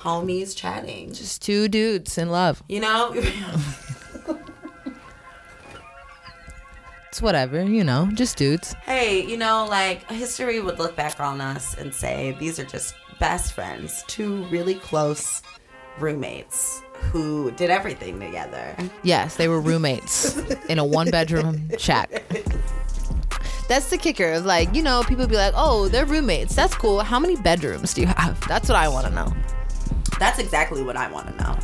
homies chatting. Just two dudes in love. You know? It's whatever, you know, just dudes. hey, you know, like history would look back on us and say these are just best friends, two really close roommates who did everything together. Yes, they were roommates in a one bedroom shack. That's the kicker. Like, you know, people be like, oh, they're roommates. That's cool. How many bedrooms do you have? That's what I want to know. That's exactly what I want to know.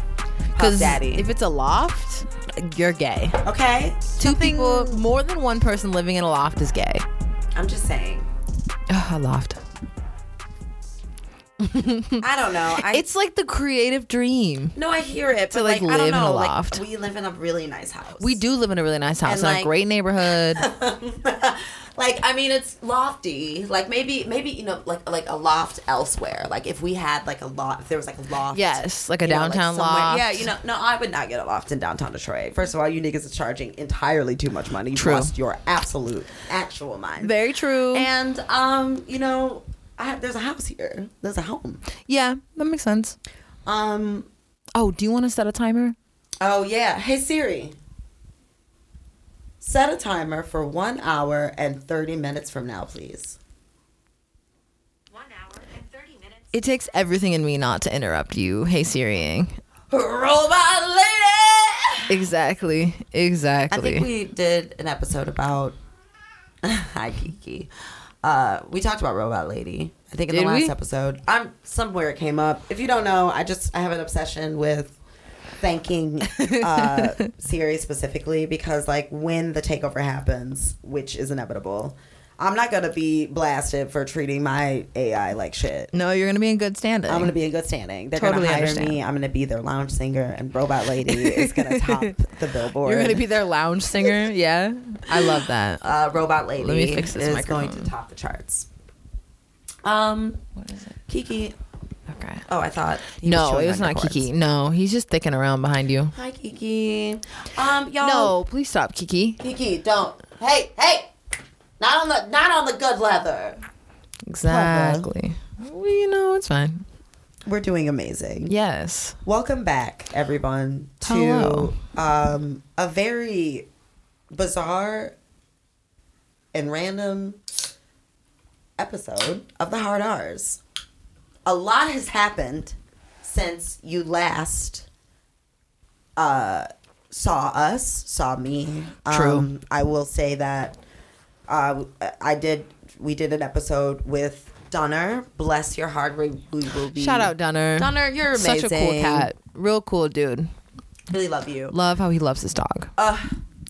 Because daddy. if it's a loft, you're gay. okay, Two people, more than one person living in a loft is gay. I'm just saying. Ugh, a loft. I don't know. I, It's like the creative dream. no, I hear it, but like, like, I live don't in a know. Like, loft. we live in a really nice house. We do live in a really nice house And, in a great neighborhood. like I mean, it's lofty. Like maybe, maybe you know, like like a loft elsewhere. Like if we had like a loft, if there was like a loft. yes, like a you know, like downtown loft. Yeah, you know, no, I would not get a loft in downtown Detroit. First of all, you niggas are charging entirely too much money. True. lost your absolute actual mind. Very true. And um, you know, I have, there's a house here. There's a home. yeah, that makes sense. Um. Oh, do you want to set a timer? Oh yeah. Hey Siri. Set a timer for one hour and thirty minutes from now, please. One hour and 30 minutes. It takes everything in me not to interrupt you. Hey Siri. Robot lady. Exactly. Exactly. I think we did an episode about. Hi Kiki. Uh, we talked about Robot Lady. I think in Did the last we? episode. I'm somewhere it came up. If you don't know, I just I have an obsession with thanking uh, Siri specifically because like when the takeover happens, which is inevitable, I'm not gonna be blasted for treating my AI like shit. no, you're gonna be in good standing. I'm gonna be in good standing. They're Totally gonna hire understand. me. I'm gonna be their lounge singer, and Robot Lady is gonna top the billboard. You're gonna be their lounge singer. Yeah, I love that. uh, Robot Lady Let me fix this is microphone. going to top the charts. Um, What is it? Kiki. Okay. Oh, I thought. he No, showing it was not. Kiki. No, he's just thicking around behind you. Hi, Kiki. Um, y'all. No, please stop, Kiki. Kiki, don't. Hey, hey. Not on the not on the good leather. Exactly. Well, you know, it's fine. We're doing amazing. Yes. Welcome back, everyone, to um, a very bizarre and random episode of the Hard R's. A lot has happened since you last uh, saw us, saw me. True. Um, I will say that uh, I did. We did an episode with Dunner. Bless your heart. We, we will be. Shout out Dunner. Dunner, you're amazing. Such a cool cat. Real cool dude. Really love you. Love how he loves his dog. Uh,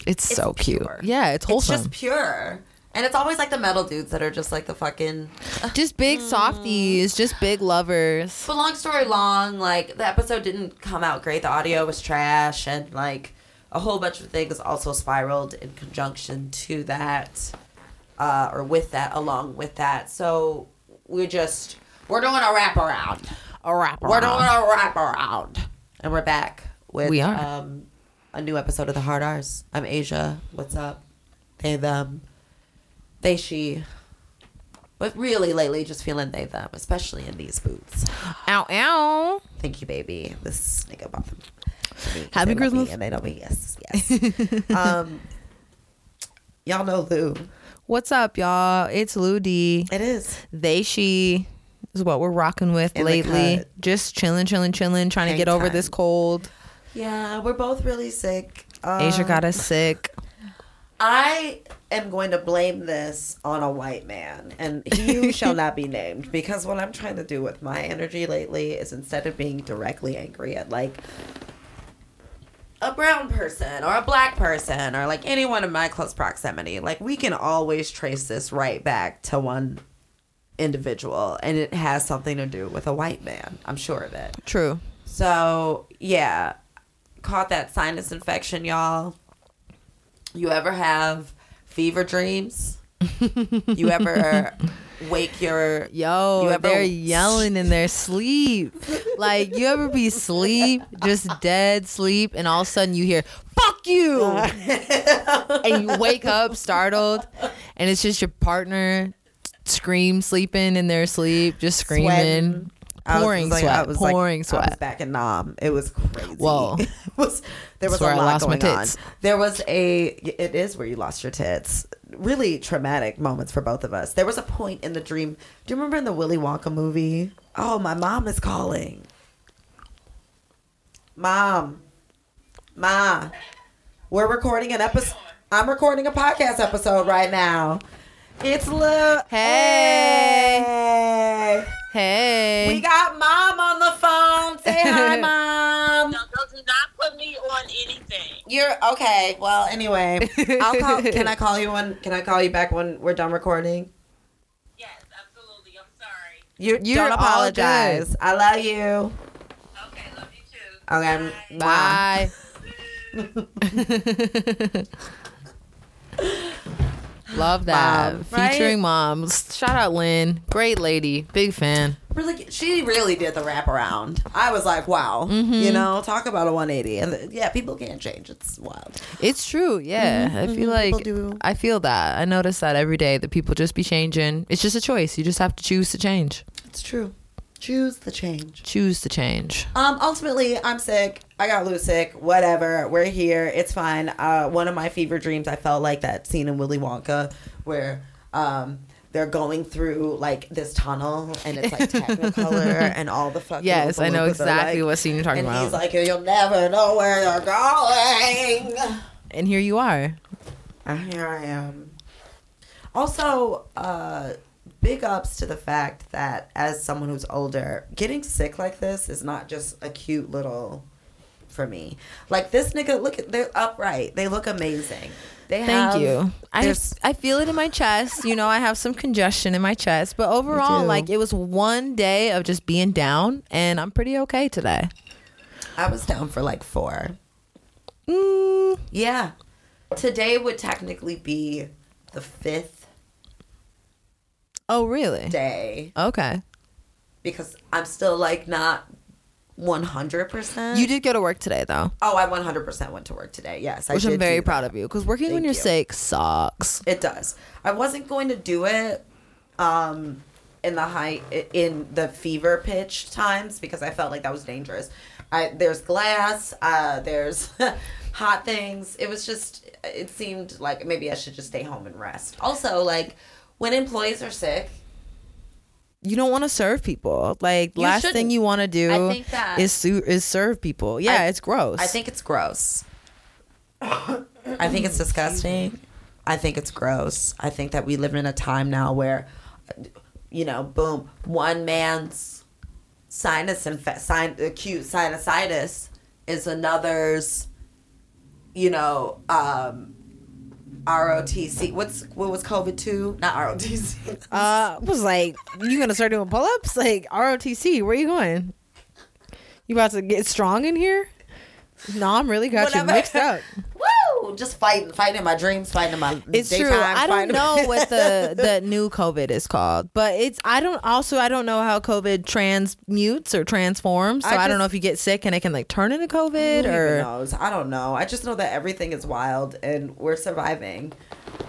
It's, it's so cute. Yeah, it's wholesome. It's just pure. And it's always like the metal dudes that are just like the fucking. just big softies, just big lovers. But long story long, like the episode didn't come out great. The audio was trash, and like a whole bunch of things also spiraled in conjunction to that, uh, or with that, along with that. So we're just we're doing a wraparound. A rapper. We're doing a wraparound, and we're back with We are. um, a new episode of the Hard R's. I'm Asia. What's up? They them, they she. But really, lately, just feeling they them, especially in these boots. Ow, ow. Thank you, baby. This is nigga bought them. for me 'cause Happy they love me Christmas. And they don't me. Yes, yes. um, y'all know Lou. What's up, y'all? It's Lou D. It is. They, she is what we're rocking with In lately. Just chilling, chilling, chilling, trying to Hang get over time. this cold. Yeah, we're both really sick. Um, Asia got us sick. I am going to blame this on a white man, and he shall not be named, because what I'm trying to do with my energy lately is instead of being directly angry at like a brown person or a black person or like anyone in my close proximity, like we can always trace this right back to one individual, and it has something to do with a white man. I'm sure of it. True. So yeah, caught that sinus infection, y'all. You ever have fever dreams? you ever wake your Yo, You ever- they're yelling in their sleep. like, you ever be sleep, just dead sleep, and all of a sudden you hear, fuck you! and you wake up startled, and it's just your partner scream sleeping in their sleep, just screaming. Sweating. I was Pouring like- sweat, I was like- pouring I was sweat. back in Nam. It was crazy. Whoa. was there was where a lot going on. There was a. It is where you lost your tits. Really traumatic moments for both of us. There was a point in the dream. Do you remember in the Willy Wonka movie? Oh, my mom is calling. Mom, ma, we're recording an episode. I'm recording a podcast episode right now. It's Lou. Hey. Hey. Hey. We got mom on the phone. Say hi, mom. No, no, do not put me on anything. You're okay. Well, anyway, I'll call. Can I call you when? Can I call you back when we're done recording? Yes, absolutely. I'm sorry. You You're don't apologize. I love you. Okay, love you too. Okay. Bye. Bye. Love that. Mom, right? Featuring moms. Shout out Lynn. Great lady. Big fan. Really, she really did the wraparound. I was like, wow. Mm-hmm. You know, talk about a 180. And yeah, people can't change. It's wild. It's true. Yeah. I feel like Mm-hmm. Do. I feel that. I notice that every day that people just be changing. It's just a choice. You just have to choose to change. It's true. Choose the change. Choose the change. Um, ultimately, I'm sick. I got Lou sick. Whatever. We're here. It's fine. Uh, one of my fever dreams, I felt like that scene in Willy Wonka where um, they're going through like this tunnel and it's like Technicolor and all the fucking. Yes, I know Oompa Loompas are, exactly like- what scene you're talking and about. he's like, "You'll never know where you're going." and here you are. And here I am. Also, uh, big ups to the fact that as someone who's older, getting sick like this is not just a cute little for me. Like this nigga, look at they're upright. They look amazing. They Thank have, you. I I feel it in my chest. You know, I have some congestion in my chest, but overall, like it was one day of just being down, and I'm pretty okay today. I was down for like four. Mm, Yeah. Today would technically be the fifth oh, really? day Okay. because I'm still like not 100%. You did go to work today, though, Oh, I 100% went to work today. Yes, I which I'm very proud of you. Because working when you're you. sick sucks. It does. I wasn't going to do it um in the high in the fever pitch times because I felt like that was dangerous. I there's glass, uh there's hot things. It was just it seemed like maybe I should just stay home and rest. Also, like when employees are sick, You don't want to serve people. Like You last thing you want to do I think that- is su- is serve people. Yeah, I- it's gross. I think it's gross. I think it's disgusting. I think it's gross. I think that we live in a time now where, you know, boom, one man's sinus infe- sin- acute sinusitis is another's, you know, um, ROTC. What's what was COVID two? Not ROTC. Uh, was like, you gonna start doing pull ups? Like ROTC, where you going? You about to get strong in here? No, I'm really got Whatever. you mixed up. Just fighting, fighting my dreams, fighting my It's daytime. true. I don't fighting- know what the the new COVID is called, but it's I don't also I don't know how COVID transmutes or transforms. So I I, don't know if you get sick and it can like turn into COVID or knows? I don't know. I just know that everything is wild and we're surviving.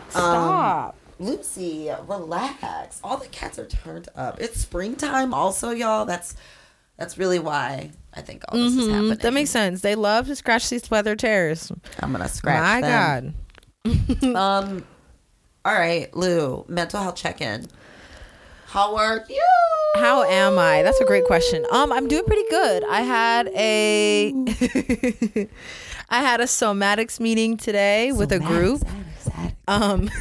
stop. Um, Lucy, relax. All the cats are turned up. It's springtime, also, y'all. That's that's really why I think all this is happening. Mhm, that makes sense. They love to scratch these weather chairs. I'm gonna scratch. My them. God. Um. All right, Lou. Mental health check in. How are you? How am I? That's a great question. Um, I'm doing pretty good. I had a I had a somatics meeting today with a group. Um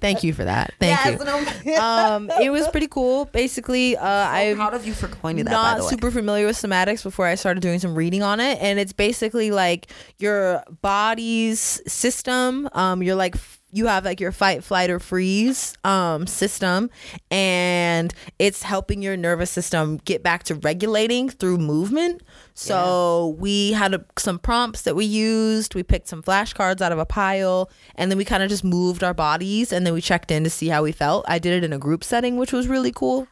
Thank you for that. Thank yes, you. Um, it was pretty cool. Basically, uh, I'm I'm proud of you for that. by not the way. super familiar with somatics before I started doing some reading on it, and it's basically like your body's system. Um, you're like you have like your fight, flight, or freeze um system, and it's helping your nervous system get back to regulating through movement. So we had a, some prompts that we used. We picked some flashcards out of a pile, and then we kind of just moved our bodies, and then we checked in to see how we felt. I did it in a group setting, which was really cool.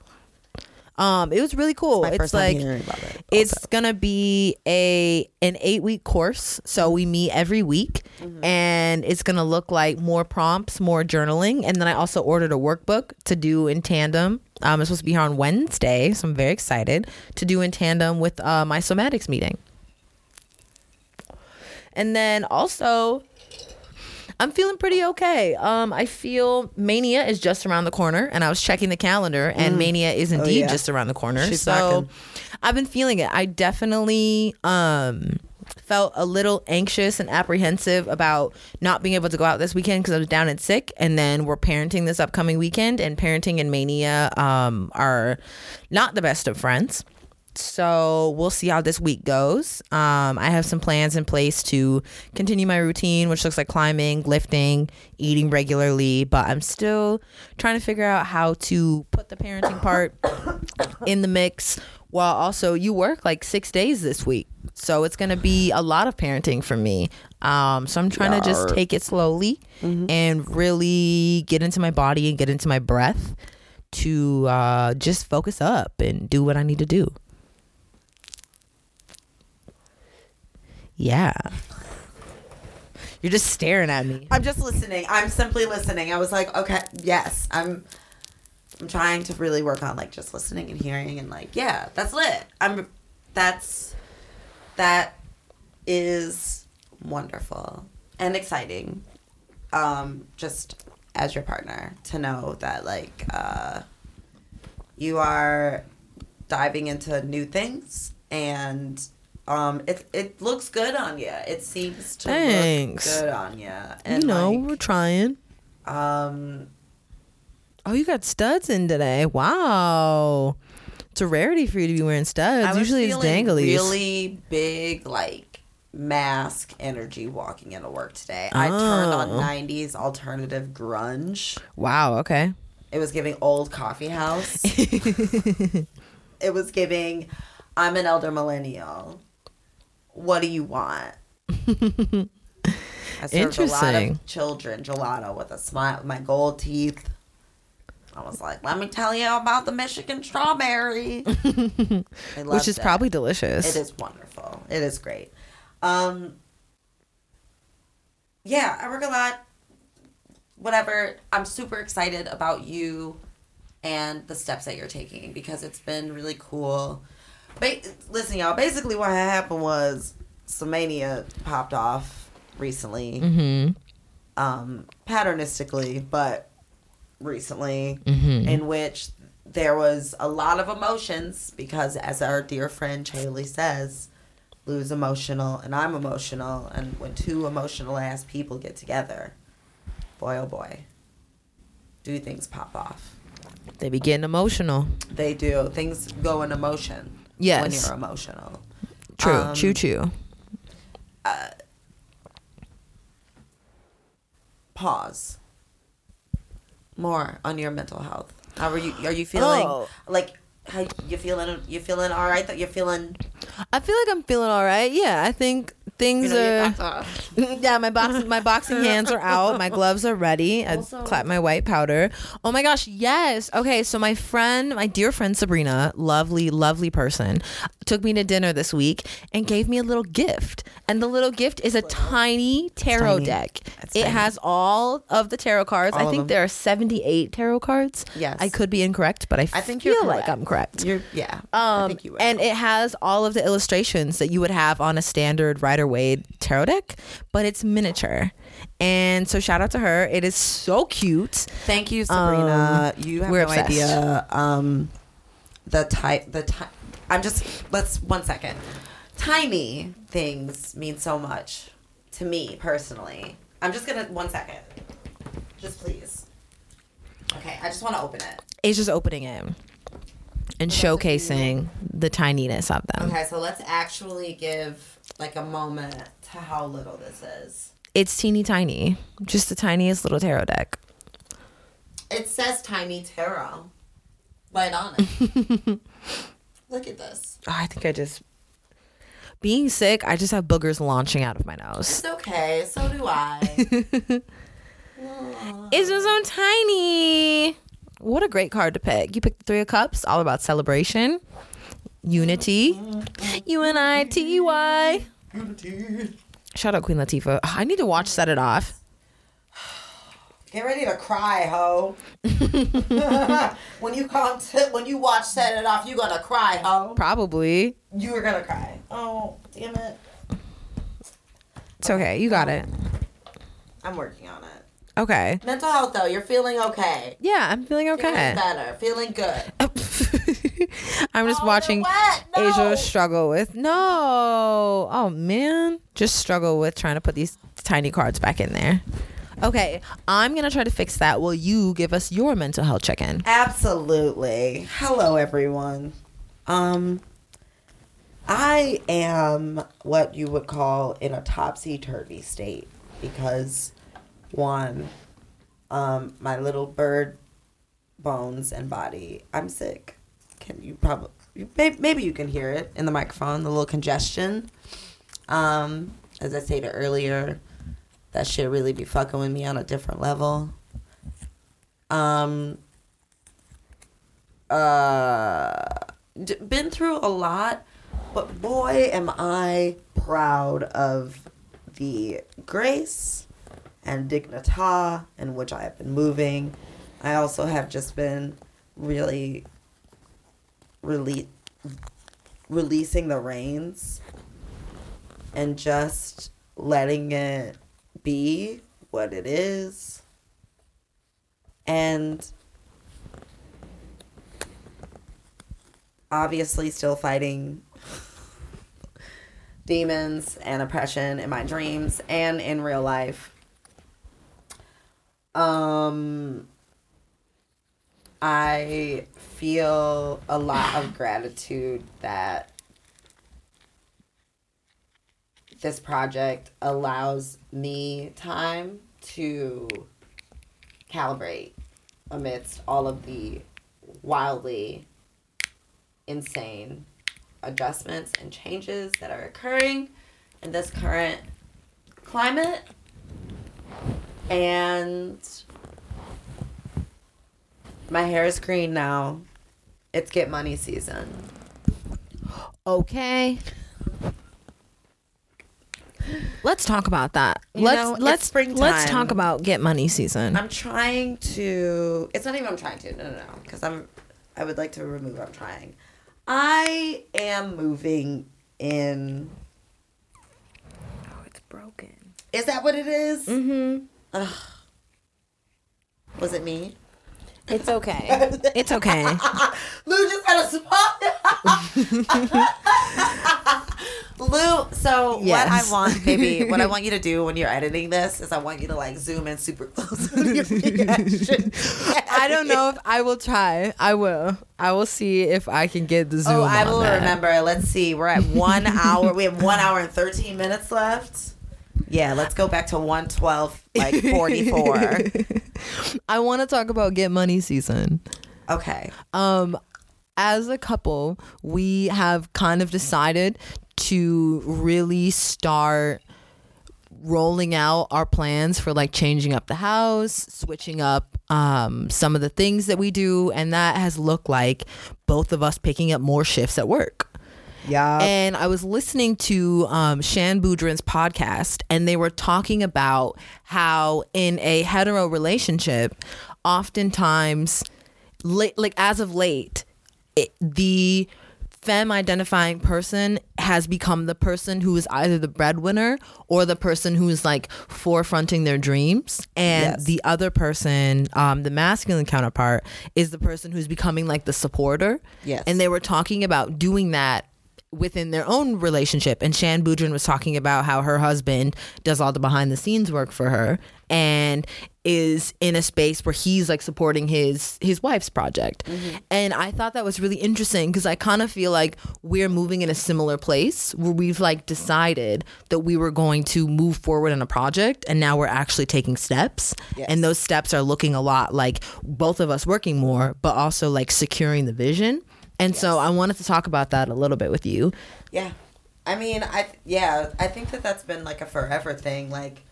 Um, it was really cool. It's first like it. it's gonna be a an eight week course. So we meet every week, Mm-hmm. and it's gonna look like more prompts, more journaling, and then I also ordered a workbook to do in tandem Um, it's supposed to be here on Wednesday, so I'm very excited to do in tandem with uh, my somatics meeting. And then also, I'm feeling pretty okay. Um, I feel Mania is just around the corner, and I was checking the calendar, and Mania is indeed Mm. Oh, yeah. just around the corner. She's so rocking. I've been feeling it. I definitely um felt a little anxious and apprehensive about not being able to go out this weekend because I was down and sick, and then we're parenting this upcoming weekend, and parenting and Mania um are not the best of friends. So we'll see how this week goes. Um, I have some plans in place to continue my routine, which looks like climbing, lifting, eating regularly, but I'm still trying to figure out how to put the parenting part in the mix while also you work like six days this week. So it's going to be a lot of parenting for me. Um, so I'm trying to just take it slowly and really get into my body and get into my breath to uh, just focus up and do what I need to do. Yeah. You're just staring at me. I'm just listening. I'm simply listening. I was like, okay, yes, I'm. I'm trying to really work on like just listening and hearing and like, yeah, that's lit. I'm. That's. That is wonderful and exciting. Um, just as your partner to know that like uh, you are diving into new things and um, it it looks good on you. It seems to Thanks. look good on you. And you know, like, we're trying. um, Oh, you got studs in today. Wow. It's a rarity for you to be wearing studs. Usually it's dangly. Really big, like mask energy walking into work today. I turned on Oh. '90s alternative grunge. wow, okay. It was giving old coffee house. it was giving, I'm an elder millennial. What do you want? I served a lot Interesting. of children gelato with a smile, my gold teeth. I was like, let me tell you about the Michigan strawberry. Which is it. probably delicious. It is wonderful. It is great. Um, yeah, I work a lot. Whatever. I'm super excited about you and the steps that you're taking because it's been really cool. Ba- listen, y'all. Basically, what happened was Somania popped off recently, Mm-hmm. um, patternistically, but recently, Mm-hmm. in which there was a lot of emotions because, as our dear friend Chaley says, Lou's emotional and I'm emotional, and when two emotional ass people get together, boy oh boy, do things pop off. They be getting emotional. They do. Things go in emotion when Yes. you're emotional. True. Um, choo choo. Pause. More on your mental health. How are you? Are you feeling Oh. like? How you feeling? You feeling all right? That you're feeling. I feel like I'm feeling all right. Yeah, I think things You know, are. you're back yeah, my box, my boxing hands are out. My gloves are ready. I Also- clap my white powder. Oh my gosh, yes. Okay, so my friend, my dear friend Sabrina, lovely, lovely person, took me to dinner this week and gave me a little gift. And the little gift is a tiny tarot tiny. deck. It's it tiny. has all of the tarot cards. All I think them. there are 78 tarot cards. Yes. I could be incorrect, but I, I think feel you're like correct. I'm correct. You're yeah. Um, think you would. and it has all of the illustrations that you would have on a standard Rider Waite tarot deck, but it's miniature. And so shout out to her. It is so cute. Thank you, Sabrina. you have no obsessed. idea. Um, the type. The type. I'm just. Let's one second. Tiny things mean so much to me personally. I'm just gonna one second. Just please. Okay, I just want to open it. It's just opening it and showcasing the tininess of them. Okay, so let's actually give like a moment to how little this is. It's teeny tiny, just the tiniest little tarot deck. It says tiny tarot right on it. Look at this. Oh, I think I just being sick. I just have boogers launching out of my nose. It's okay. So do I. It's just so tiny. What a great card to pick. You picked the Three of Cups, all about celebration, unity, U N I T E Y. Shout out Queen Latifah. I need to watch Set It Off. Get ready to cry, ho. when you come to, when you watch Set It Off, you're gonna cry, ho. Probably. You are gonna cry. Oh, damn it. It's okay. You got it. I'm working on it. Okay. Mental health, though, you're feeling okay. Yeah, I'm feeling okay. Feeling better. Feeling good. I'm just Oh, watching? No. Asia struggle with no. Oh man, just struggle with trying to put these tiny cards back in there. Okay, I'm gonna try to fix that. Will you give us your mental health check-in? Absolutely. Hello, everyone. Um, I am what you would call in a topsy turvy state because, one, um, my little bird bones and body, I'm sick. Can you probably maybe you can hear it in the microphone, the little congestion. Um, as I stated earlier, that shit really be fucking with me on a different level. Um, uh been through a lot but boy am i proud of the grace and dignita in which i have been moving i also have just been really rele- releasing the reins and just letting it be what it is and obviously still fighting demons and oppression in my dreams and in real life. Um I feel a lot of gratitude that this project allows me time to calibrate amidst all of the wildly insane adjustments and changes that are occurring in this current climate. And my hair is green now. It's get money season. Okay. Let's talk about that. You let's know, let's springtime. let's talk about get money season. I'm trying to. It's not even I'm trying to. No, no, no. Because I'm. I would like to remove. I'm trying. I am moving in. oh, it's broken. Is that what it is? Mm-hmm. Ugh. Was it me? It's okay. it's okay. Lou just had a spot. Oh. Lou, so Yes. what I want, baby, what I want you to do when you're editing this is I want you to like zoom in super close. I don't know if I will try. I will. I will see if I can get the zoom. Oh, I will that. remember. Let's see. We're at one hour. We have one hour and 13 minutes left. Yeah, let's go back to 112, like 44. I want to talk about get money season. Okay. Um, as a couple, we have kind of decided to really start rolling out our plans for like changing up the house, switching up um, some of the things that we do, and that has looked like both of us picking up more shifts at work. Yeah. And I was listening to um, Shan Boodram's podcast, and they were talking about how in a hetero relationship, oftentimes, late, like as of late, it, the femme identifying person has become the person who is either the breadwinner or the person who is like forefronting their dreams and Yes. the other person um, the masculine counterpart is the person who's becoming like the supporter Yes. and they were talking about doing that within their own relationship. And Shan Boodram was talking about how her husband does all the behind the scenes work for her and is in a space where he's like supporting his his wife's project. Mm-hmm. And I thought that was really interesting because I kind of feel like we're moving in a similar place where we've like decided that we were going to move forward in a project and now we're actually taking steps. Yes. And those steps are looking a lot like both of us working more but also like securing the vision. And so I wanted to talk about that a little bit with you. Yeah. I mean, I yeah, I think that that's been like a forever thing. Like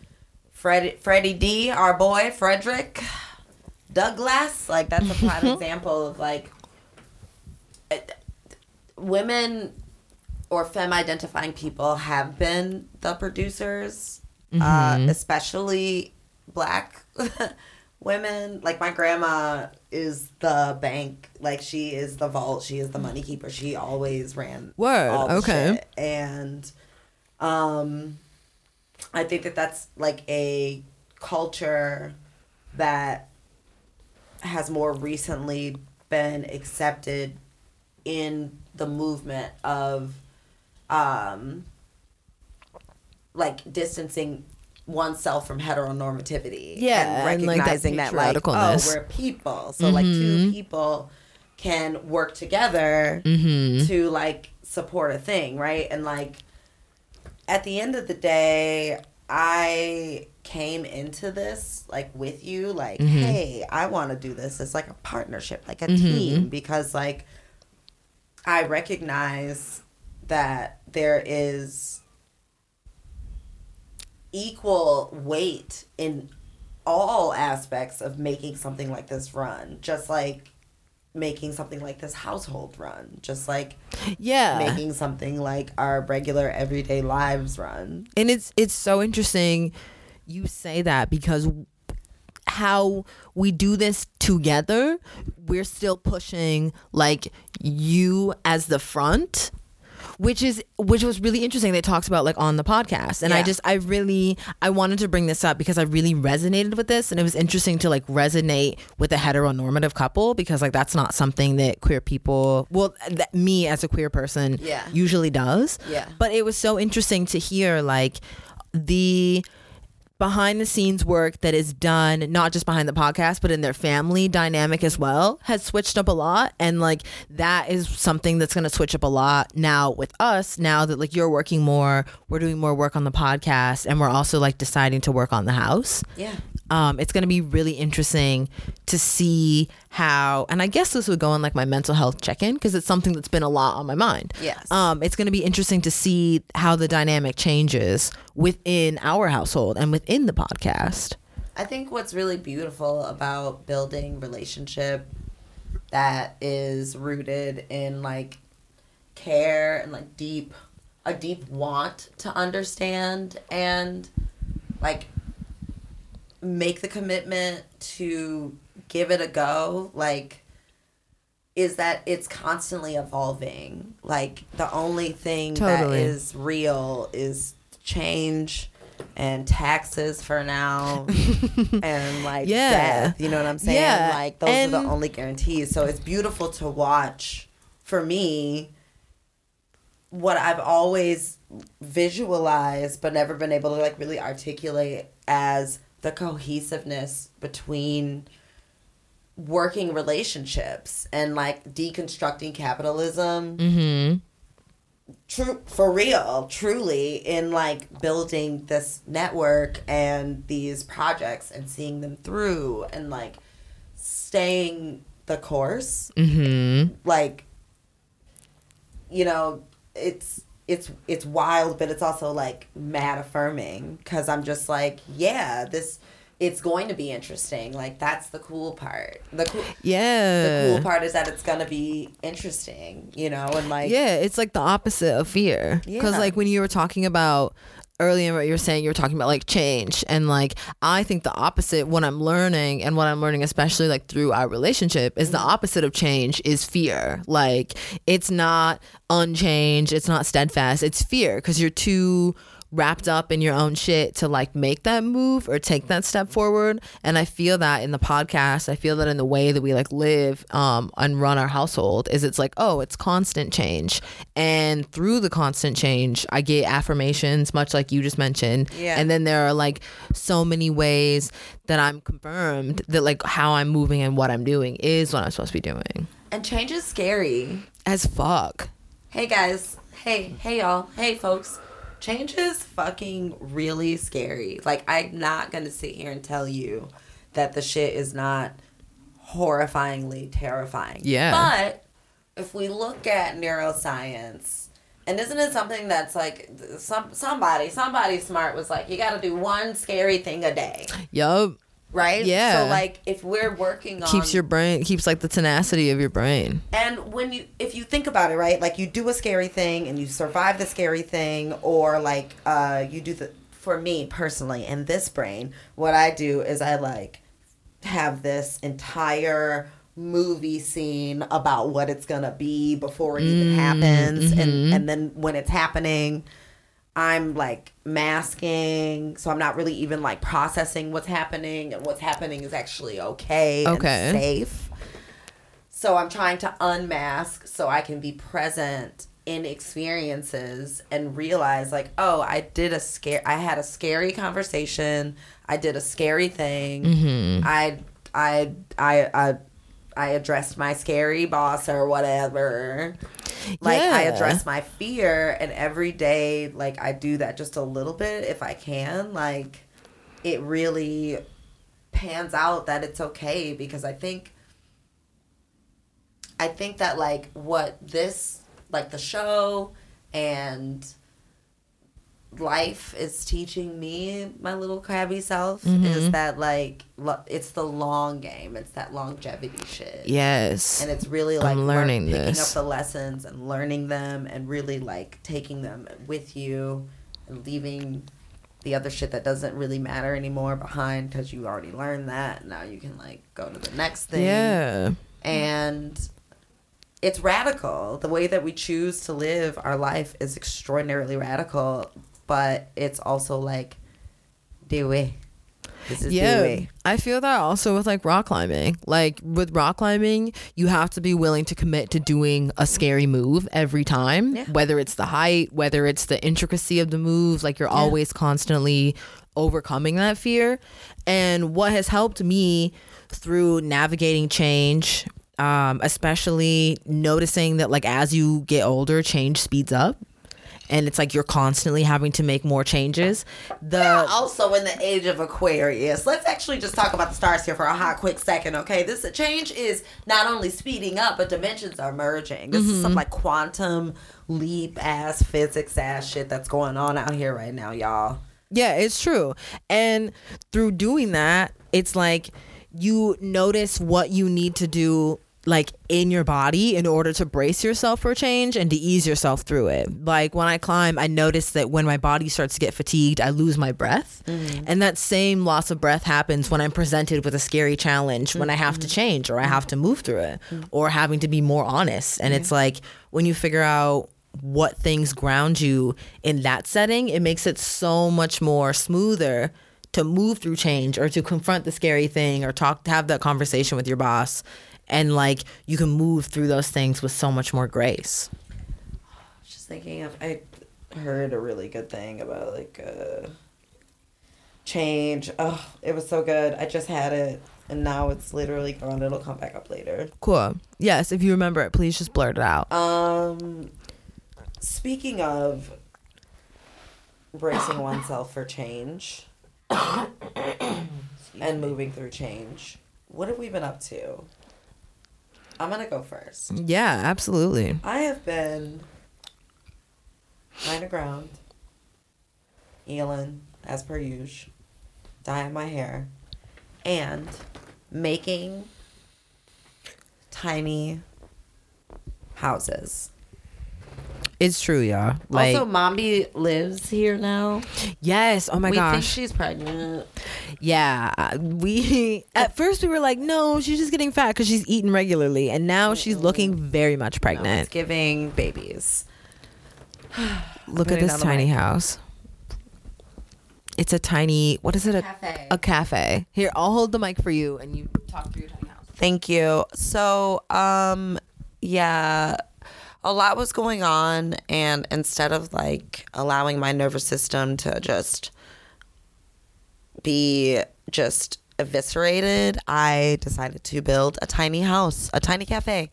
Fred, Freddie D, our boy Frederick Douglass, like that's a prime example of like uh, women or femme identifying people have been the producers, uh, especially black women like my grandma is the bank like she is the vault she is the money keeper she always ran Word, okay. and um i think that that's like a culture that has more recently been accepted in the movement of um like distancing oneself from heteronormativity Yeah, and and, like, that recognizing that, like oh we're people. So like two people can work together Mm-hmm. to like support a thing right? And like at the end of the day i came into this like with you like Mm-hmm. hey i want to do this it's like a partnership like a team because like i recognize that there is equal weight in all aspects of making something like this run just like making something like this household run just like Yeah. making something like our regular everyday lives run and it's it's so interesting you say that because how we do this together we're still pushing like you as the front which is which was really interesting. They talked about like on the podcast. And i just i really i wanted to bring this up because i really resonated with this. And it was interesting to like resonate with a heteronormative couple because like that's not something that queer people well that me as a queer person Yeah. usually does. Yeah. but it was so interesting to hear like the behind the scenes work that is done not just behind the podcast but in their family dynamic as well has switched up a lot. And like that is something that's going to switch up a lot now with us now that like you're working more we're doing more work on the podcast and we're also like deciding to work on the house. Yeah um, it's going to be really interesting to see how and i guess this would go in like my mental health check-in because it's something that's been a lot on my mind Yes. um, it's going to be interesting to see how the dynamic changes within our household and within the podcast I think what's really beautiful about building relationship that is rooted in like care and like deep a deep want to understand and like make the commitment to give it a go like is that it's constantly evolving. Like the only thing that Totally. is real is change and taxes for now and like Yeah. death. You know what i'm saying? Yeah, like those are the only guarantees. So it's beautiful to watch for me what I've always visualized but never been able to like really articulate as the cohesiveness between working relationships and like deconstructing capitalism. Mm-hmm. True for real truly in like building this network and these projects and seeing them through and like staying the course. Mm-hmm. Like you know it's it's it's wild but it's also like mad affirming because i'm just like yeah this it's going to be interesting. Like that's the cool part. The cool the yeah. cool part is that it's gonna be interesting you know and like yeah it's like the opposite of fear. Because Yeah. like when you were talking about earlier what you were saying you were talking about like change and like i think the opposite what i'm learning and what i'm learning especially like through our relationship is the mm-hmm. opposite of change is fear. Like it's not unchanged it's not steadfast it's fear because you're too wrapped up in your own shit to like make that move or take that step forward and i feel that in the podcast i feel that in the way that we like live um and run our household is it's like oh it's constant change and through the constant change i get affirmations much like you just mentioned Yeah. and then there are like so many ways that i'm confirmed that like how i'm moving and what i'm doing is what i'm supposed to be doing and change is scary as fuck Hey guys. Hey, hey y'all. Hey folks. Change is fucking really scary. Like I'm not gonna sit here and tell you that the shit is not horrifyingly terrifying. Yeah. But if we look at neuroscience, and isn't it something that's like some somebody somebody smart was like you got to do one scary thing a day, yup right? Yeah. So like if we're working on keeps your brain keeps like the tenacity of your brain And when you, if you think about it, right, like you do a scary thing and you survive the scary thing, or like uh, you do the, for me personally, in this brain, what I do is I like have this entire movie scene about what it's gonna be before it even happens and and then when it's happening i'm like masking so i'm not really even like processing what's happening and what's happening is actually okay Okay. and safe. So i'm trying to unmask so i can be present in experiences and realize like oh i did a scare i had a scary conversation. I did a scary thing. Mm-hmm. I, I i i i addressed my scary boss or whatever. Like i address my fear and every day like i do that just a little bit if i can. Like it really pans out that it's okay because i think I think that like what this like the show and life is teaching me my little crabby self Mm-hmm. is that like lo- it's the long game it's that longevity shit Yes. and it's really like I'm lear- learning picking this. up the lessons and learning them and really like taking them with you and leaving the other shit that doesn't really matter anymore behind because you already learned that now you can like go to the next thing yeah. and it's radical the way that we choose to live our life is extraordinarily radical but it's also like dewy this is Yeah, dewy I feel that also with like rock climbing. Like with rock climbing, you have to be willing to commit to doing a scary move every time, Yeah. whether it's the height, whether it's the intricacy of the move. Like you're always constantly overcoming that fear. And what has helped me through navigating change, um, especially noticing that like as you get older, change speeds up. And it's like you're constantly having to make more changes. The We're also in the age of Aquarius. Let's actually just talk about the stars here for a hot, quick second, okay? This change is not only speeding up, but dimensions are merging. This is some mm-hmm. like quantum leap ass physics ass shit that's going on out here right now, y'all. Yeah, it's true. And through doing that, it's like you notice what you need to do like in your body in order to brace yourself for change and to ease yourself through it. Like when I climb, I notice that when my body starts to get fatigued, I lose my breath. Mm-hmm. And that same loss of breath happens when I'm presented with a scary challenge, when I have to mm-hmm. change or I have to mm-hmm. move through it or having to be more honest. And it's like when you figure out what things ground you in that setting, it makes it so much more smoother to move through change or to confront the scary thing or talk to have that conversation with your boss. And like you can move through those things with so much more grace. Just thinking of, I heard a really good thing about like uh, change. Oh, it was so good. I just had it, and now it's literally gone. It'll come back up later. Cool. Yes, if you remember it, please just blurt it out. Um, speaking of bracing oneself for change and moving through change, what have we been up to? I'm gonna go first. Yeah, absolutely. I have been lying to ground, Elin, as per usual, dyeing my hair, and making tiny houses. It's true, y'all. Like also, Mombi lives here now. yes. Oh my we gosh. think she's pregnant. Yeah, uh, we at first we were like, no, she's just getting fat because she's eating regularly, and now she's looking very much No, it's pregnant. giving babies. Look at this tiny mic. house. It's a tiny. What is it? A Cafe. A cafe. Here, I'll hold the mic for you, and you talk through your tiny house. Thank you. So, um, yeah, a lot was going on, and instead of like allowing my nervous system to just be just eviscerated, I decided to build a tiny house, a tiny cafe.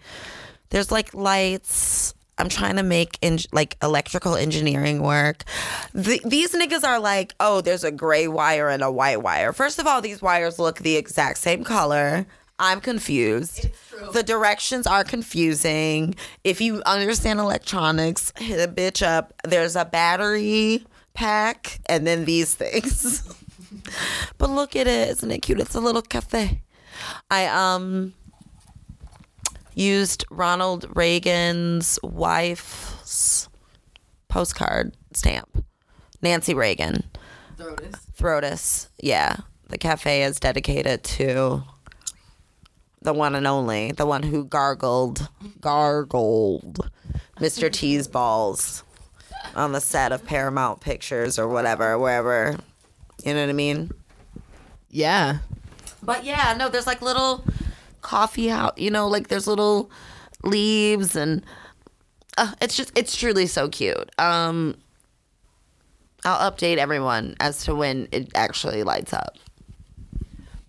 There's like lights. I'm trying to make in, like electrical engineering work. The, these niggas are like, oh, there's a gray wire and a white wire. First of all, these wires look the exact same color. I'm confused. The directions are confusing. If you understand electronics, hit a bitch up. There's a battery pack and then these things. but look at it. Isn't it cute? It's a little cafe. I um used Ronald Reagan's wife's postcard stamp. Nancy Reagan. Throatus. Yeah. The cafe is dedicated to the one and only, the one who gargled, gargled Mr. T's balls on the set of Paramount Pictures or whatever, wherever. You know what I mean? Yeah. But yeah, no, there's like little coffee house, you know, like there's little leaves and uh, it's just it's truly so cute. Um I'll update everyone as to when it actually lights up.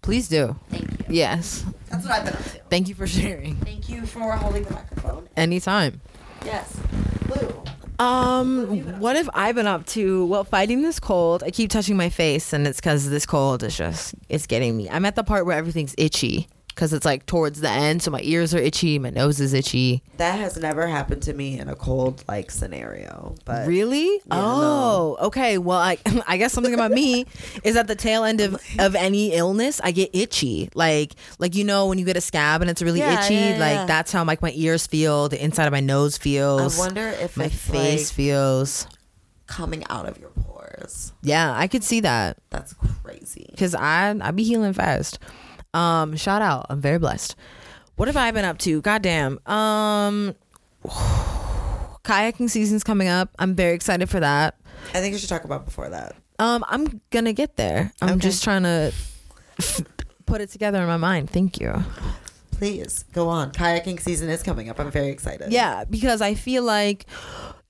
Please do. Thank you. Yes. That's what I've been up to. Thank you for sharing. Thank you for holding the microphone. Anytime. Yes. Blue. Um, what have I been up to? Well, fighting this cold. I keep touching my face, and it's because this cold is just it's getting me. I'm at the part where everything's itchy because it's like towards the end, so my ears are itchy, my nose is itchy. That has never happened to me in a cold like scenario. But Really? oh, okay. Well, I I guess something about me is at the tail end of of any illness, I get itchy. Like like you know when you get a scab and it's really Yeah, itchy. yeah, like yeah. that's how like my ears feel, the inside of my nose feels. I wonder if my face like feels. coming out of your pores. Yeah, I could see that. That's crazy. because I I be healing fast. Um, shout out, I'm very blessed. What have I been up to? Goddamn. Um, kayaking season's coming up. I'm very excited for that. I think we should talk about before that. Um, I'm gonna get there. I'm Okay. just trying to put it together in my mind. Thank you. Please go on. Kayaking season is coming up. I'm very excited. Yeah, because I feel like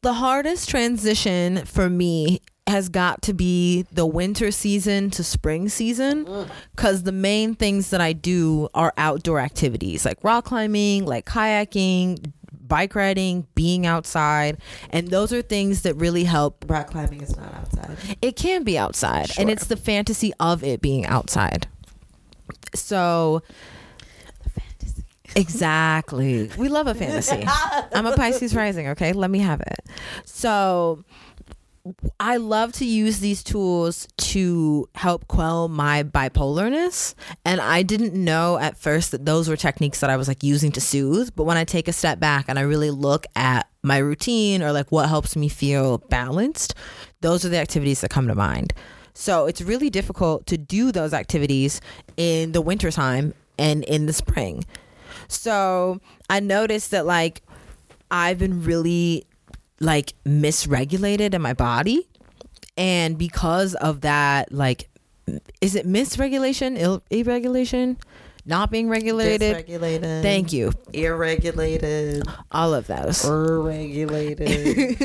the hardest transition for me has got to be the winter season to spring season mm. because the main things that I do are outdoor activities like rock climbing, like kayaking, bike riding, being outside. And those are things that really help. Rock climbing is not outside. It can be outside, and it's the fantasy of it being outside. So. Exactly. We love a fantasy. I'm a Pisces rising, okay? Let me have it. So I love to use these tools to help quell my bipolarness. And I didn't know at first that those were techniques that I was like using to soothe. But when I take a step back and I really look at my routine or like what helps me feel balanced, those are the activities that come to mind. So it's really difficult to do those activities in the wintertime and in the spring. So I noticed that like I've been really like misregulated in my body. And because of that, like, is it misregulation, Ill- irregulation, not being regulated? Dysregulated. Thank you. Irregulated. All of those. Regulated.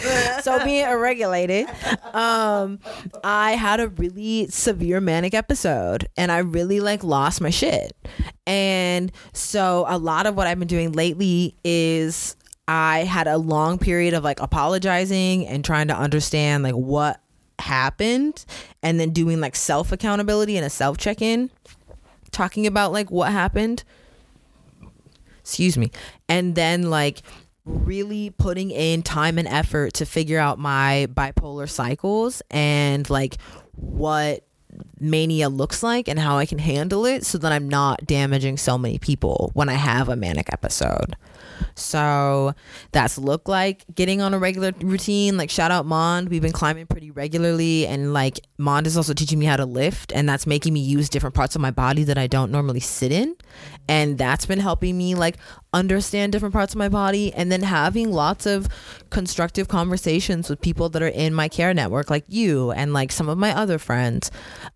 so being irregulated, um, I had a really severe manic episode and I really like lost my shit. And so a lot of what I've been doing lately is I had a long period of like apologizing and trying to understand like what happened and then doing like self accountability and a self check in, talking about like what happened excuse me and then like really putting in time and effort to figure out my bipolar cycles and like what mania looks like and how I can handle it so that I'm not damaging so many people when I have a manic episode. So that's looked like getting on a regular routine. Like shout out Mond. We've been climbing pretty regularly and like Mond is also teaching me how to lift and that's making me use different parts of my body that I don't normally sit in. And that's been helping me like understand different parts of my body and then having lots of constructive conversations with people that are in my care network like you and like some of my other friends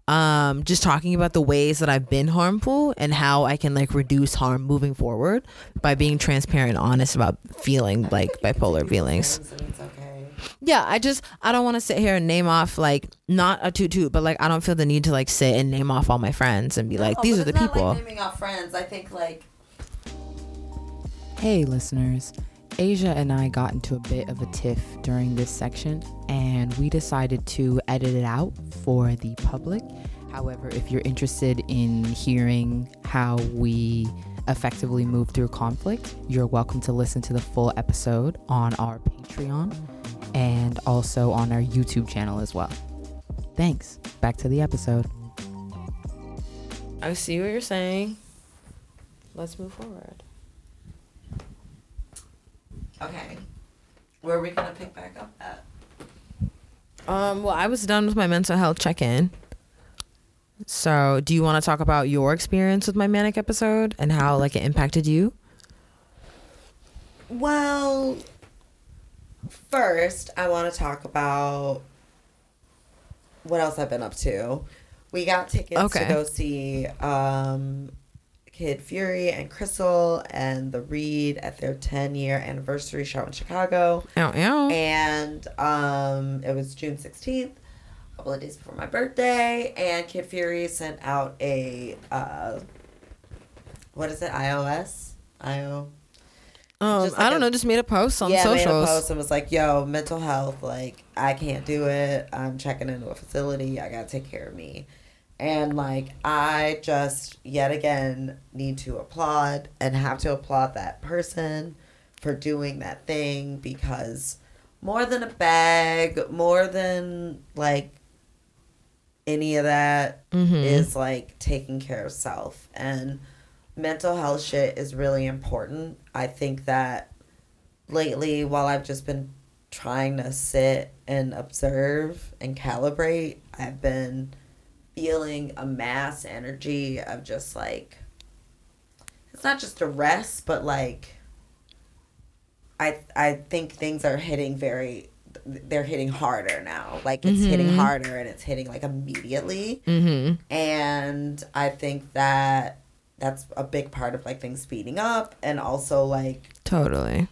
um just talking about the ways that I've been harmful and how I can like reduce harm moving forward by being transparent honest about feeling like bipolar feelings yeah I just I don't want to sit here and name off like not a toot toot but like I don't feel the need to like sit and name off all my friends and be like No, these are the people Like naming off friends. I think like Hey, listeners. Asia and I got into a bit of a tiff during this section, and we decided to edit it out for the public. However, if you're interested in hearing how we effectively move through conflict, you're welcome to listen to the full episode on our Patreon and also on our YouTube channel as well. Thanks. Back to the episode. I see what you're saying let's move forward okay. Where are we gonna pick back up at? Um, well, I was done with my mental health check in. So, do you want to talk about your experience with my manic episode and how like it impacted you? Well, first, I want to talk about what else I've been up to. We got tickets Okay. to go see um, Kid Fury and Crissle and The Read at their 10 year anniversary show in Chicago. Ow, ow. And um, it was June 16th, a couple of days before my birthday. And Kid Fury sent out a, uh, what is it, iOS? IO? Um, like I don't a- know. Just made a post on yeah, socials. made a post and was like, "Yo, mental health. Like, I can't do it. I'm checking into a facility. I gotta take care of me." And like, I just yet again need to applaud and have to applaud that person for doing that thing because more than a bag, more than like any of that is Mhm. like taking care of self and mental health shit is really important. I think that lately while I've just been trying to sit and observe and calibrate, I've been feeling a mass energy of just like it's not just a rest, but like I I think things are hitting very they're hitting harder now. Like it's hitting Mhm. harder and it's hitting like immediately Mm-hmm. and i think that that's a big part of like things speeding up and also like Totally.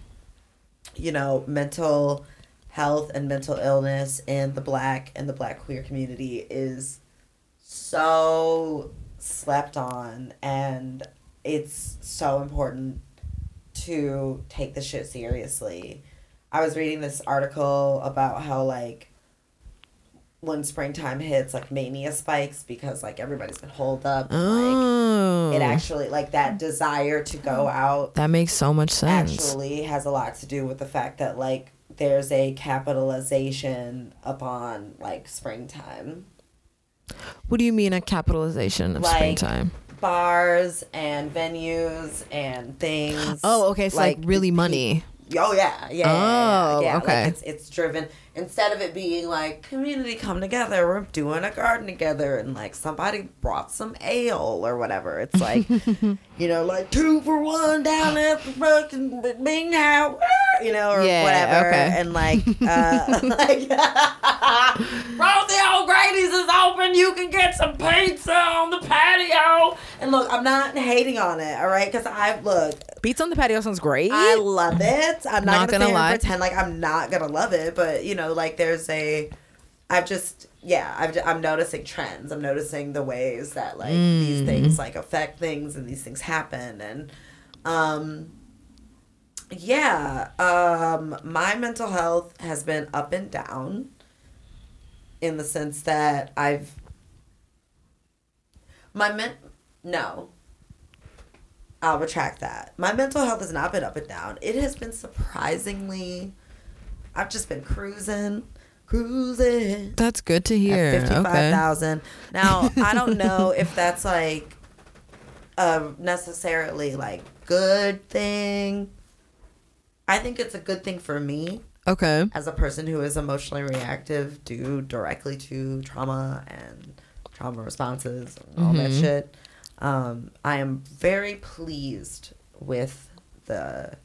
you know mental health and mental illness in the black and the black queer community is so slept on and it's so important to take the shit seriously. I was reading this article about how like when springtime hits like mania spikes because like everybody's been holed up and, like Oh, it actually like that desire to go out that makes so much sense. actually has a lot to do with the fact that like there's a capitalization upon like springtime What do you mean a capitalization of Like, springtime? bars and venues and things Oh, okay. It's like, really money. Oh yeah, yeah, Oh, yeah, yeah. okay. Like it's it's driven instead of it being like community come together, we're doing a garden together, and like somebody brought some ale or whatever. It's like you know, like two for one down at the fucking Bing House, you know, or Yeah, whatever, okay. and like uh, like Frothy old Grady's is open. You can get some pizza on the patio. And look, I'm not hating on it, all right? Because I look, Pizza on the patio sounds great. I love it. I'm not, Not gonna, gonna lie. pretend like I'm not gonna love it, but you know, like there's a, I've just yeah, I've, I'm noticing trends. I'm noticing the ways that like these things like affect things and these things happen and, um, yeah, um, my mental health has been up and down. In the sense that I've, my men, no, I'll retract that. My mental health has not been up and down. It has been surprisingly. I've just been cruising, cruising. That's good to hear. Fifty-five Okay. Now I don't know if that's like a necessarily like good thing. I think it's a good thing for me Okay. as a person who is emotionally reactive due directly to trauma and trauma responses and all that Mhm. shit. Um, I am very pleased with the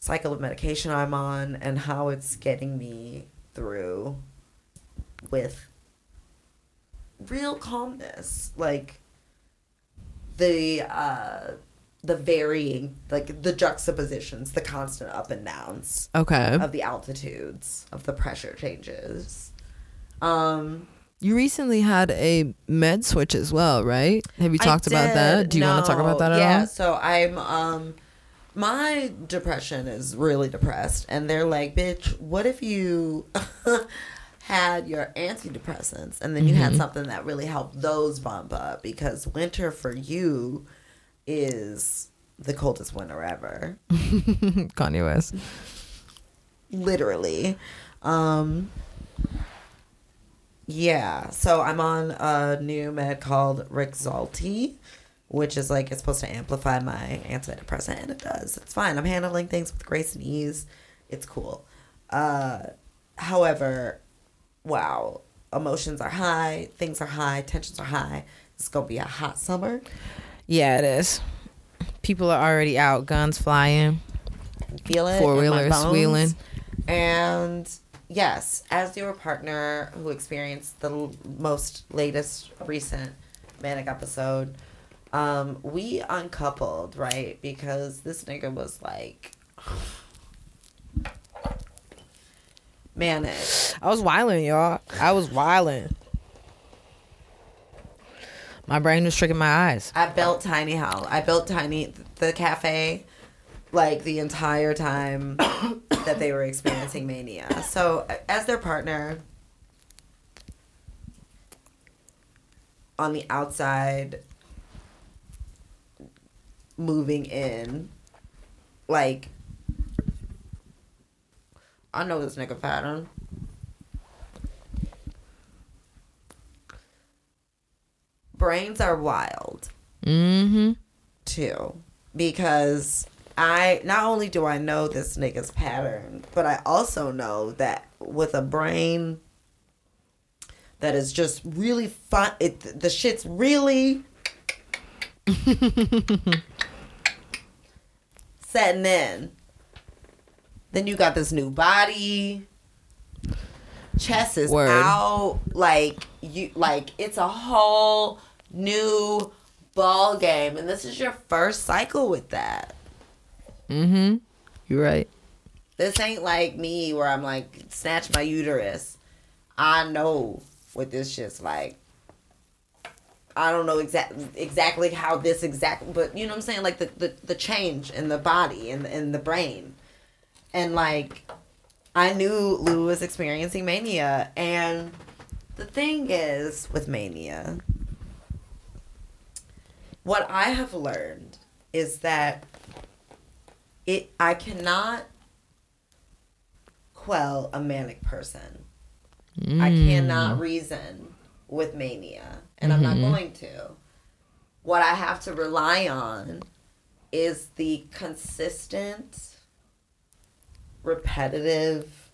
cycle of medication I'm on and how it's getting me through with real calmness. Like the uh the varying like the juxtapositions, the constant up and downs Okay. of the altitudes of the pressure changes. Um You recently had a med switch as well, right? Have you talked about that? Do you want to talk about that at yeah, all? so I'm um my depression is really depressed and they're like, "Bitch, what if you had your antidepressants and then you had Mhm. something that really helped those bump up because winter for you is the coldest winter ever." Kanye West. literally um yeah so i'm on a new med called rexulti which is like it's supposed to amplify my antidepressant and it does it's fine i'm handling things with grace and ease it's cool uh however wow emotions are high, things are high, tensions are high. It's gonna be a hot summer. Yeah, it is. People are already out, guns flying. Feel it. Four-wheelers wheeling. And yes, as your partner who experienced the l- most latest recent manic episode, um, we uncoupled, right? Because this nigga was like manic. I was wilding, y'all. I was wilding. My brain was tricking my eyes. I built Tiny House. I built Tiny the cafe like the entire time that they were experiencing mania. So as their partner on the outside moving in like I know this nigga pattern. Brains are wild Mm-hmm. too because I not only do I know this nigga's pattern, but I also know that with a brain that is just really fun, it the shit's really setting in. Then you got this new body. Chest is Word. out. Like you like it's a whole new ball game. And this is your first cycle with that. Mm-hmm. You're right. This ain't like me where I'm like snatch my uterus. I know what this shit's like. I don't know exact exactly how this exact, but you know what I'm saying, like the the, the change in the body and in the brain, and like I knew Lou was experiencing mania, and the thing is with mania, what I have learned is that it I cannot quell a manic person. I cannot mm. reason with mania, and I'm not mm-hmm. going to. What I have to rely on is the consistent, repetitive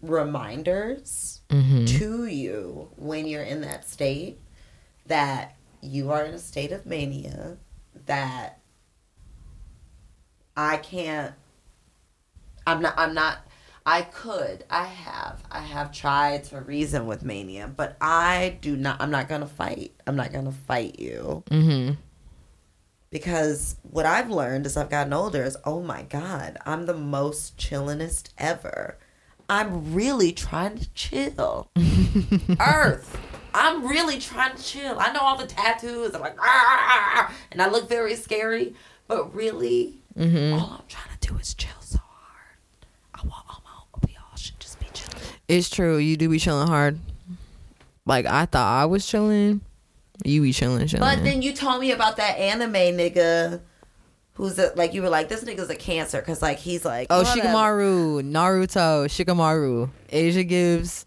reminders mm-hmm. to you when you're in that state that you are in a state of mania, that I can't I'm not I'm not I could I have I have tried to reason with mania, but I do not I'm not going to fight. I'm not going to fight you. Mm-hmm. Because what I've learned as I've gotten older is oh my god, I'm the most chillinest ever. I'm really trying to chill. Earth. I'm really trying to chill. I know all the tattoos. I'm like, "Ah," and I look very scary, but really, Mm-hmm. all I'm trying to do is chill so hard. I want all my we all should just be chilling. It's true. You do be chilling hard. Like I thought I was chilling. You be chilling, chilling. But then you told me about that anime nigga, who's a, like you were like this nigga's a cancer because like he's like oh, whatever. Shikamaru, Naruto, Shikamaru. Asia gives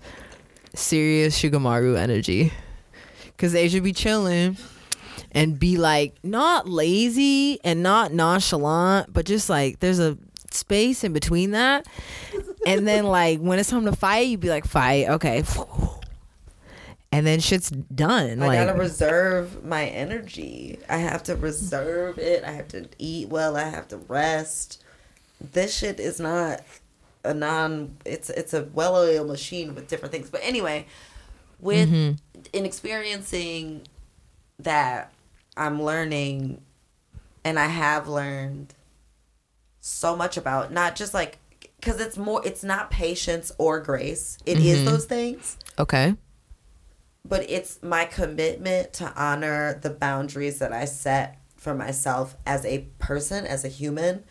serious Shikamaru energy. Cause Asia be chilling and be like not lazy and not nonchalant, but just like there's a space in between that. And then like when it's time to fight, you'd be like, fight, okay. And then shit's done. I like gotta reserve my energy. I have to reserve it. I have to eat well. I have to rest. This shit is not a non. It's it's a well-oiled machine with different things. But anyway, with mm-hmm. in experiencing that, I'm learning, and I have learned so much about not just like because it's more. It's not patience or grace. It is mm-hmm. those things okay. but it's my commitment to honor the boundaries that I set for myself as a person, as a human,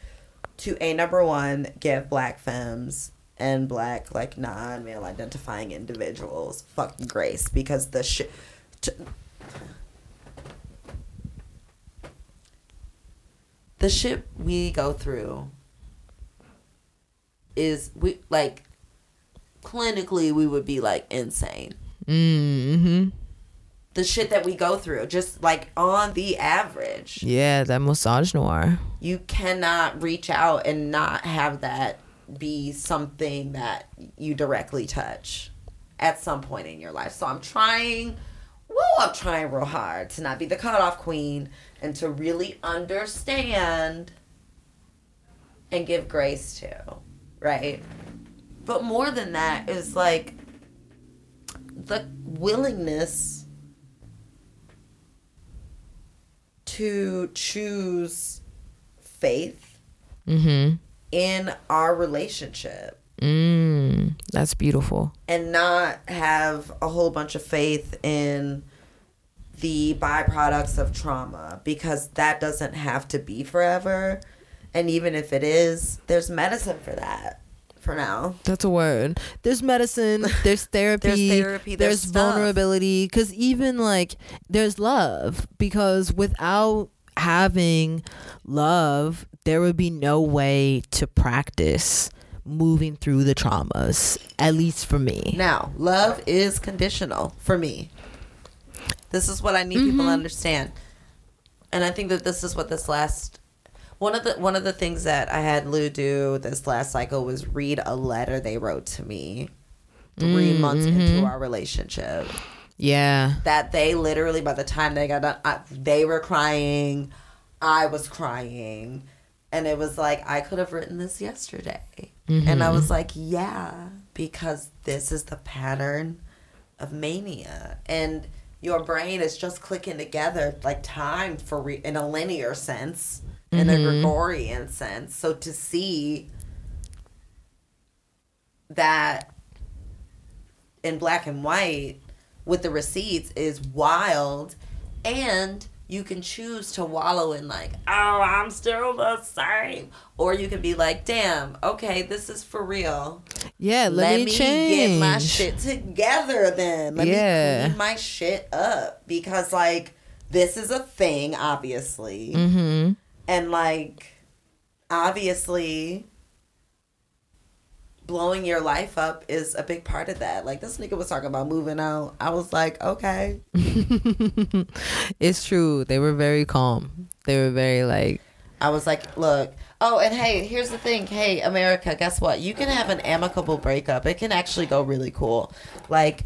to a number one, give black femmes and black like non male identifying individuals fucking grace because the shit. The shit we go through is we like clinically we would be like insane Mm-hmm. the shit that we go through, just like on the average, Yeah, that misogynoir. you cannot reach out and not have that be something that you directly touch. at some point in your life. So I'm trying, woo, I'm trying real hard to not be the cutoff queen and to really understand and give grace to, right? But more than that is like the willingness to choose faith Mm-hmm. in our relationship Mm. That's beautiful. and not have a whole bunch of faith in the byproducts of trauma because that doesn't have to be forever. And even if it is, there's medicine for that for now. That's a word. There's medicine. There's therapy. There's therapy, there's There's, vulnerability. Because even like there's love. Because without having love, there would be no way to practice moving through the traumas. At least for me. Now, love is conditional for me. This is what I need people to mm-hmm. understand. And I think that this is what this last one of the one of the things that I had Lou do this last cycle was read a letter they wrote to me 3 months into mm-hmm. our relationship. Yeah. That they literally by the time they got done, I, they were crying, I was crying, and it was like I could have written this yesterday. And I was mm-hmm. like, yeah, because this is the pattern of mania. And your brain is just clicking together like time for re- in a linear sense, in a Gregorian sense. So to see that in black and white with the receipts is wild and you can choose to wallow in like oh i'm still the same or you can be like damn okay this is for real Yeah. Let, let, me, me, change. get my shit together then let Yeah. me clean my shit up because like this is a thing obviously Mm-hmm. And like obviously blowing your life up is a big part of that like this nigga was talking about moving out i was like okay It's true. They were very calm. They were very like. i was like look oh and hey here's the thing hey america guess what you can have an amicable breakup it can actually go really cool like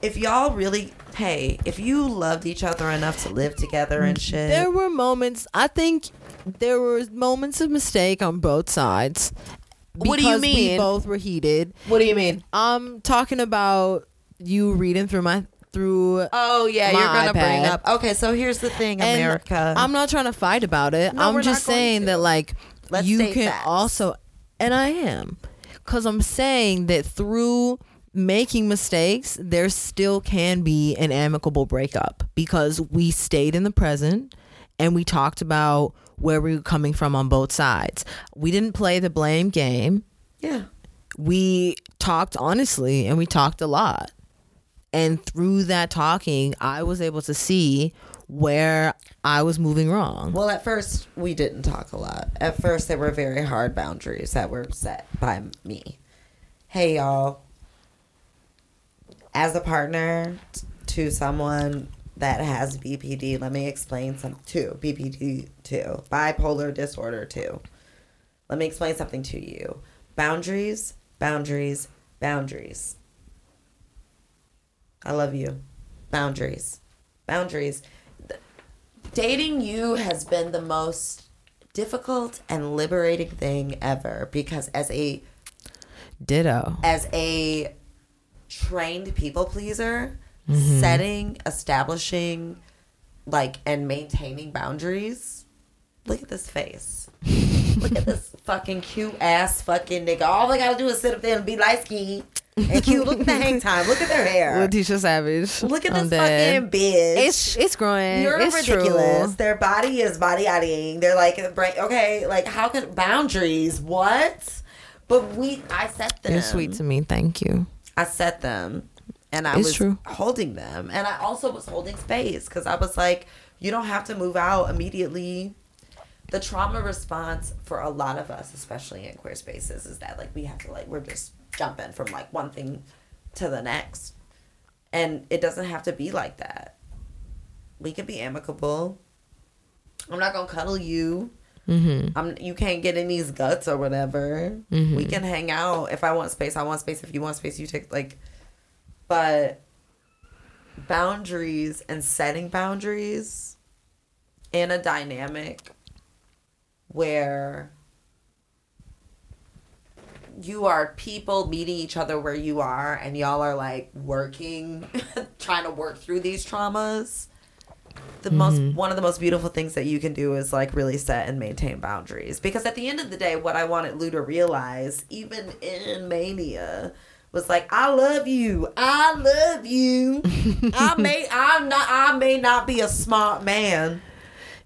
if y'all really hey if you loved each other enough to live together and mm, shit There were moments. I think there were moments of mistake on both sides. What do you because mean? We both were heated. what do you mean I'm talking about you reading through my through. oh yeah My you're gonna bring iPad. up okay so here's the thing and america I'm not trying to fight about it. No, we're I'm just not going saying to. that like Let's you state can facts. also, and I am, because I'm saying that through making mistakes, there still can be an amicable breakup because we stayed in the present and we talked about where we were coming from on both sides. We didn't play the blame game. yeah We talked honestly and we talked a lot. And through that talking, I was able to see where I was moving wrong. Well, at first, we didn't talk a lot. At first, there were very hard boundaries that were set by me. Hey, y'all. As a partner t- to someone that has BPD, let me explain some too. BPD too. Bipolar disorder too. Let me explain something to you. Boundaries, boundaries, boundaries. I love you. Boundaries. Boundaries dating you has been the most difficult and liberating thing ever because as a Ditto. as a trained people pleaser Mm-hmm. setting establishing like and maintaining boundaries look at this face look at this fucking cute ass fucking nigga all they gotta do is sit up there and be light skinned and cute look at the hang time look at their hair Letitia Savage. look at I'm this dead. fucking bitch It's it's growing. You're it's ridiculous. True. Their body is body eyeing. They're like, okay, like how can boundaries? What? But we, I set them. You're sweet to me. Thank you. I set them, and I It's was true. holding them, and I also was holding space because I was like, you don't have to move out immediately. The trauma response for a lot of us, especially in queer spaces, is that like we have to like we're just jumping from like one thing to the next, and it doesn't have to be like that. We can be amicable. I'm not gonna cuddle you. Mm-hmm. I'm you can't get in these guts or whatever. We can hang out. If I want space, I want space. If you want space, you take like but boundaries and setting boundaries in a dynamic where you are people meeting each other where you are and y'all are like working trying to work through these traumas the most mm-hmm. one of the most beautiful things that you can do is like really set and maintain boundaries. Because at the end of the day what i wanted lou to realize even in mania was like i love you. I love you. I may i'm not i may not be a smart man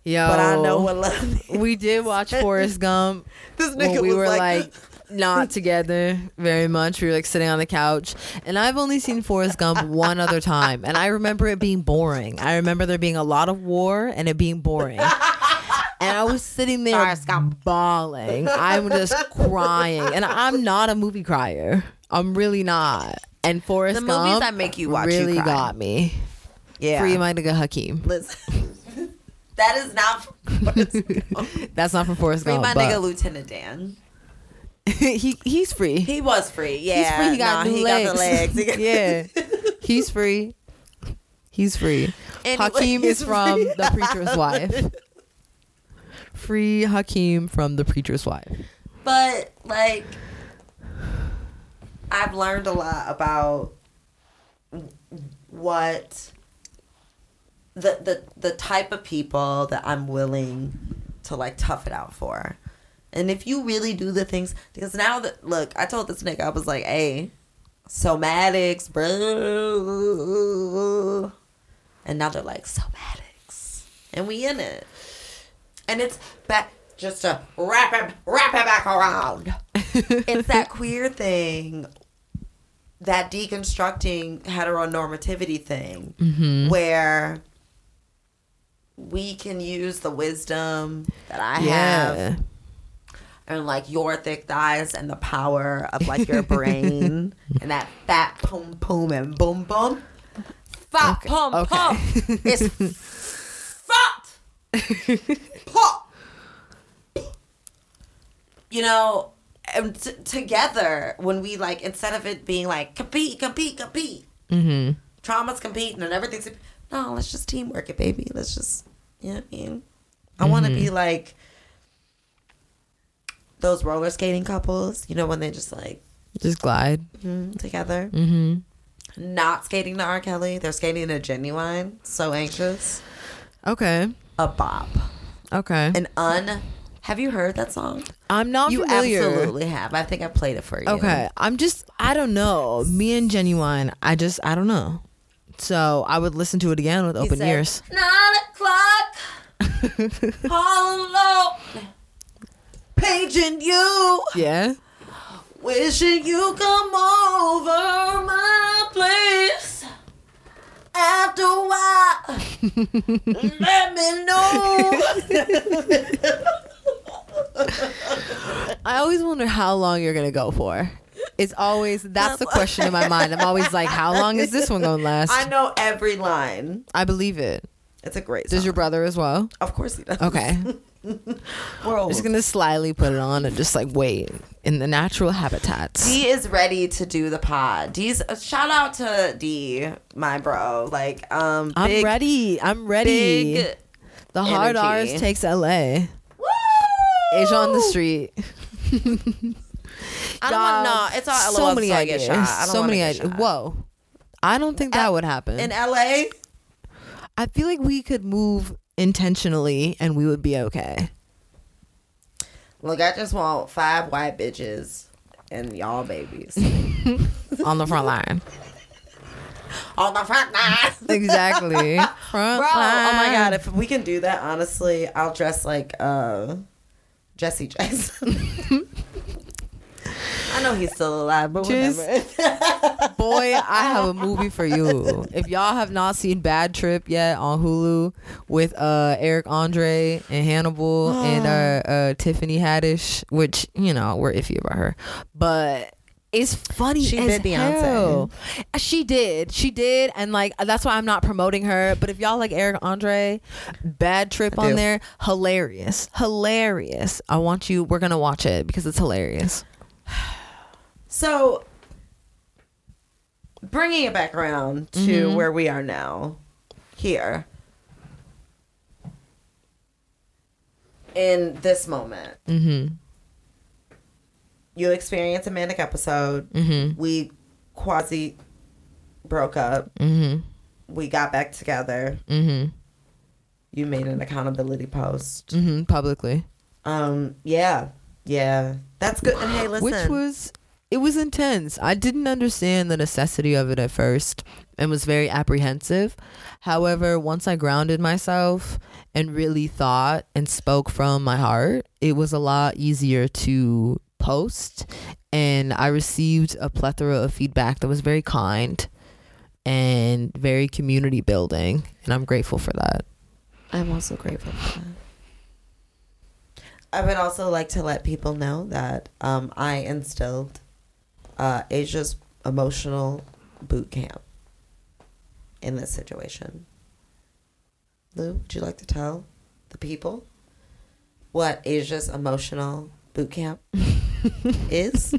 Yo, but i know what love is. we did watch Forrest Gump. this nigga we was were like, like, not together very much. We were like sitting on the couch, and I've only seen Forrest Gump one other time, and I remember it being boring. I remember there being a lot of war and it being boring. And I was sitting there Forrest Gump. bawling. I'm just crying, and I'm not a movie crier. I'm really not. And Forrest The Gump movies that make you watch you really cry. got me. yeah Free my nigga Hakeem. Listen, that is not Gump. That's not from Forrest free Gump. my but nigga lieutenant dan he he's free. he was free yeah He's free. He got new got the legs He got- yeah, he's free. He's free. Anyway, Hakeem he's is from free. the preacher's wife. Free Hakeem from the preacher's wife. But like I've learned a lot about what the the the type of people that I'm willing to like tough it out for. And if you really do the things because now that look, I told this nigga I was like, "Hey, somatics, bro." And now they're like, "Somatics." And we in it. And it's back just to wrap it wrap it back around. it's that queer thing that deconstructing heteronormativity thing mm-hmm. where we can use the wisdom that I have and like your thick thighs and the power of like your brain and that fat pum pum and boom boom. Fat Okay, pum okay. pum. It's fat pop. You know, and t- together when we like instead of it being like compete, compete, compete. Mm-hmm. Trauma's competing and everything's no. Let's just teamwork it, baby. Let's just you know what I mean. I want to be like those roller skating couples. You know when they just like Just glide. mm, together, Mm-hmm. not skating to R. Kelly. They're skating to Ginuwine. So anxious. Okay. A bop. Okay. An un. Have you heard that song? I'm not you familiar. absolutely have. I think I played it for you. Okay. I'm just I don't know. Me and Ginuwine, I just I don't know. So I would listen to it again with open said, ears. Nine o'clock. alone. Paging you. Yeah. Wishing you come over my place. After a while, let me know. I always wonder how long you're gonna go for. It's always that's the question in my mind. I'm always like, how long is this one gonna last? I know every line. I believe it. It's a great Does song. your brother as well? of course he does. Okay. We're old. just gonna slyly put it on and just like wait in the natural habitats. D is ready to do the pod. D's uh, shout out to D, my bro. Like um, I'm big, ready. I'm ready. Big the hard energy. R's takes LA. Woo! Asia on the street. I don't want no. It's all so LOL many I ideas. get shot. I don't so wanna many get ideas. shot. Whoa. I don't think that would happen. in LA. I feel like we could move intentionally and we would be okay. Look, I just want five white bitches and y'all babies on the front line. on the front line. Exactly. Front Bro, oh my god, if we can do that, honestly, I'll dress like uh Jesse Jackson. I know he's still alive, but Just- whatever. Boy, I have a movie for you. If y'all have not seen Bad Trip yet on Hulu with uh Eric Andre and Hannibal and uh, uh Tiffany Haddish, which, you know, we're iffy about her. But it's funny She as did Beyonce. hell. She did. She did. And like that's why I'm not promoting her. But if y'all like Eric Andre, Bad Trip I on do. there, hilarious. Hilarious. I want you we're gonna watch it because it's hilarious. So bringing it back around to where we are now, here. In this moment, Mm-hmm. you experience a manic episode. Mm-hmm. We quasi broke up. Mm-hmm. We got back together. Mm-hmm. You made an accountability post. Mm-hmm. Publicly. Um, yeah, yeah, that's good. And hey, listen, Which was it was intense. I didn't understand the necessity of it at first and was very apprehensive. However, once I grounded myself and really thought and spoke from my heart, it was a lot easier to post and I received a plethora of feedback that was very kind and very community building and I'm grateful for that. I'm also grateful for that. I would also like to let people know that um, I instilled uh, Asia's emotional boot camp in this situation. Lou, would you like to tell the people what Asia's emotional boot camp is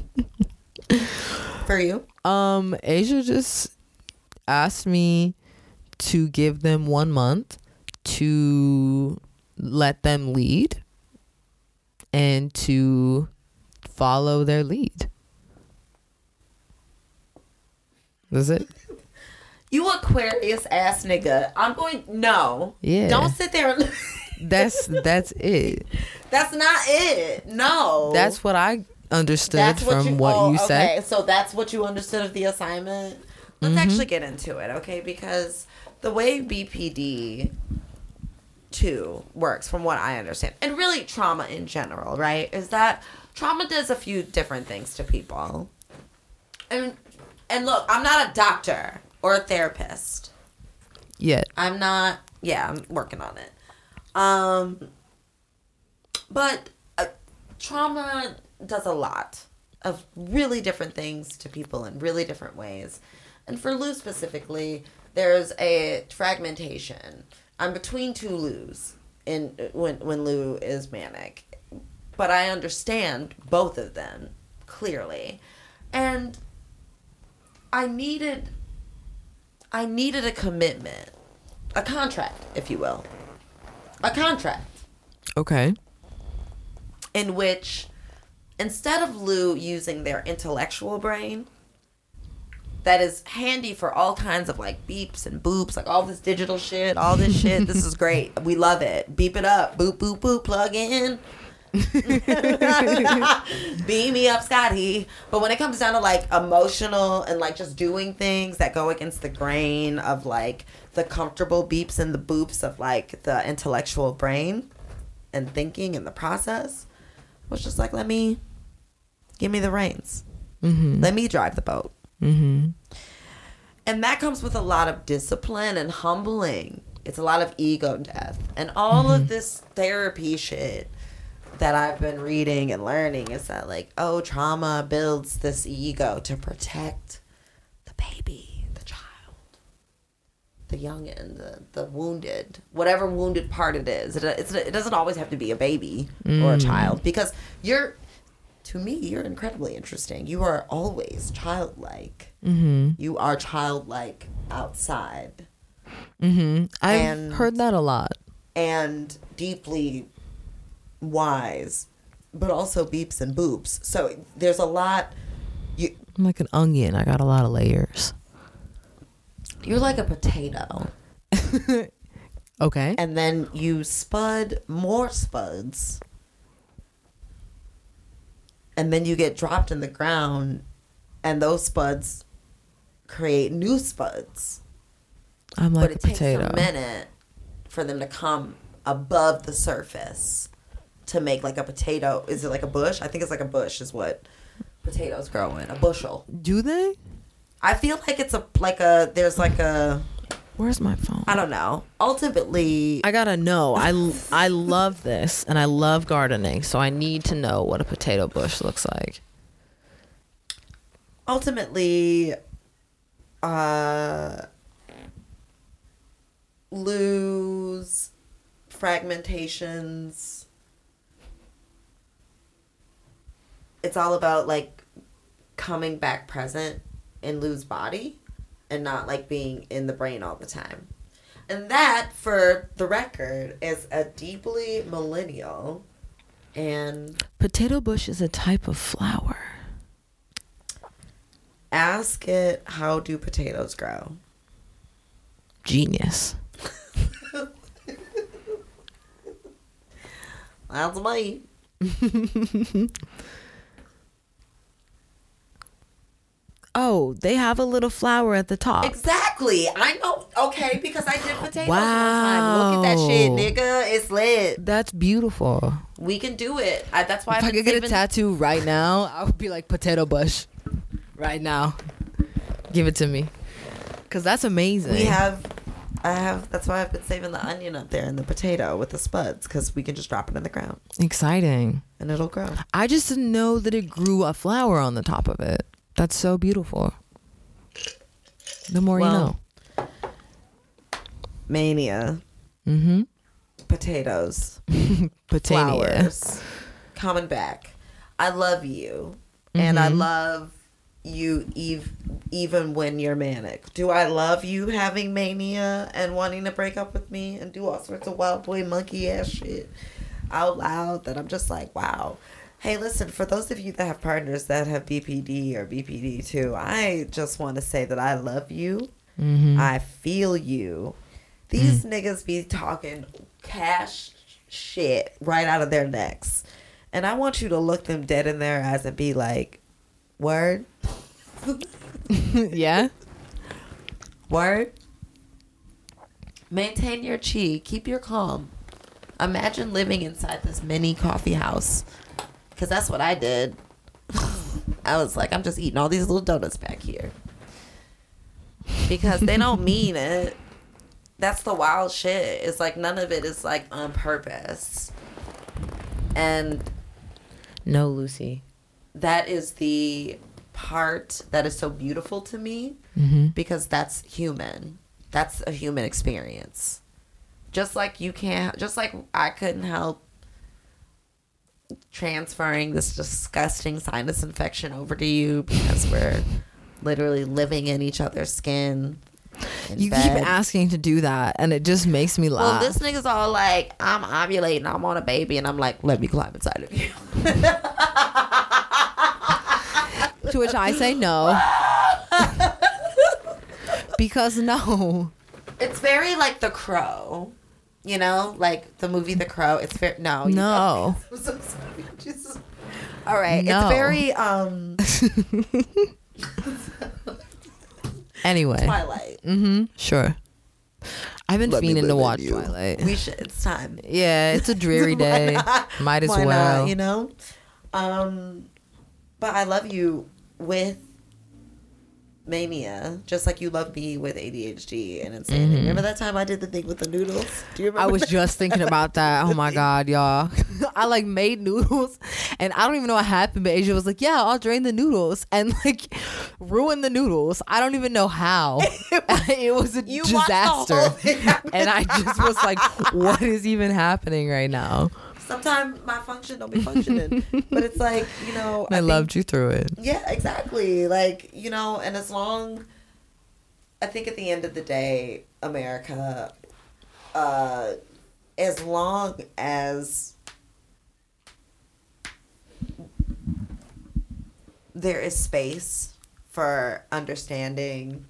for you? Um, Asia just asked me to give them one month to let them lead and to follow their lead. That's it. You Aquarius ass nigga. I'm going no. Yeah. Don't sit there and That's that's it. That's not it. No. That's what I understood That's from what oh, you said. Okay, so that's what you understood of the assignment. Let's mm-hmm. actually get into it, okay? Because the way BPD two works, from what I understand, and really trauma in general, right, is that trauma does a few different things to people. And and look, I'm not a doctor or a therapist. Yet. I'm not. Yeah, I'm working on it. Um, but uh, trauma does a lot of really different things to people in really different ways. And for Lou specifically, there's a fragmentation. I'm between two Lou's in when when Lou is manic, but I understand both of them clearly, and I needed I needed a commitment, a contract, if you will, a contract. Okay. in which instead of Lou using their intellectual brain that is handy for all kinds of like beeps and boops, like all this digital shit, all this shit. this is great. We love it. Beep it up. Boop, boop, boop. Plug in. Beam me up, Scotty. But when it comes down to like emotional and like just doing things that go against the grain of like the comfortable beeps and the boops of like the intellectual brain and thinking and the process, was just like, let me give me the reins. Mm-hmm. Let me drive the boat. Mm-hmm. And that comes with a lot of discipline and humbling. It's a lot of ego death. And all of this therapy shit that I've been reading and learning is that, like, oh, trauma builds this ego to protect the baby, the child, the youngin, the, the wounded, whatever wounded part it is. It, it's, it doesn't always have to be a baby or a child because you're, to me, you're incredibly interesting. You are always childlike. Mm-hmm. You are childlike outside Mm-hmm. I've And- heard that a lot. and deeply wise, but also beeps and boops. So there's a lot. You I'm like an onion. I got a lot of layers. you're like a potato, Okay. and then you spud more spuds, and then you get dropped in the ground, and those spuds create new spuds. I'm like but a it takes potato. a minute for them to come above the surface to make like a potato. Is it like a bush? I think it's like a bush is what potatoes grow in. A bushel. Do they? I feel like it's a like a there's like a Where's my phone? I don't know. Ultimately, I gotta know. I, I love this and I love gardening, so I need to know what a potato bush looks like. ultimately, uh, lose fragmentations. It's all about like coming back present in lose body and not like being in the brain all the time. And that, for the record, is a deeply millennial and Potato bush is a type of flower. ask it how do potatoes grow? Genius. That's me. Oh, they have a little flower at the top. Exactly. I know. Okay, because I did potatoes one time. Look at that shit, nigga. It's lit. That's beautiful. We can do it. I, that's why If I've I could get a tattoo right now, I would be like potato bush. Right now. Give it to me. Cause that's amazing. We have. I have. That's why I've been saving the onion up there and the potato with the spuds because we can just drop it in the ground exciting. and it'll grow. I just didn't know that it grew a flower on the top of it. That's so beautiful. The more Well, you know. Mania. Mm-hmm. potatoes, Potato. flowers, coming back. I love you, and I Mhm. love you ev- even when you're manic. Do I love you having mania and wanting to break up with me and do all sorts of wild boy monkey ass shit out loud that I'm just like, wow. Hey, listen, for those of you that have partners that have BPD or BPD too, I just want to say that I love you. Mm-hmm. I feel you. These niggas be talking cash shit right out of their necks. And I want you to look them dead in their eyes and be like, word, yeah. word. Maintain your chi. Keep your calm. Imagine living inside this mini coffee house. Because that's what I did. I was like, I'm just eating all these little donuts back here. Because they don't mean it. That's the wild shit. It's like none of it is like on purpose. And No, Lucy. that is the part that is so beautiful to me Mm-hmm. because that's human. That's a human experience. Just like you can't, just like I couldn't help transferring this disgusting sinus infection over to you because we're literally living in each other's skin. You bed. keep asking to do that, and it just makes me laugh. Well, this nigga's all like, I'm ovulating, I'm on a baby, and I'm like, let me climb inside of you. to which I say no. because no. It's very like The Crow, you know, like the movie The Crow. It's very no, you No. I'm so sorry. Jesus. All right, No. it's very um Anyway. Twilight. Mm-hmm. Sure. I've been Let me fiending to watch you. Twilight. We should. It's time. yeah, it's a dreary day. Might as Why well. not? You know. Um, but I love you with mania, just like you love me with ADHD and insanity. Remember that time I did the thing with the noodles? Do you remember? Mm-hmm. I was that? just thinking about that. Oh my god, y'all! I like made noodles, and I don't even know what happened. But Asia was like, "Yeah, I'll drain the noodles," and like ruin the noodles. I don't even know how. it was a You watched the whole disaster, and I just was like, "What is even happening right now?" Sometimes my function don't be functioning, but it's like you know. I, think- loved you through it. Yeah, exactly. Like, you know, and as long I think at the end of the day, America uh as long as there is space for understanding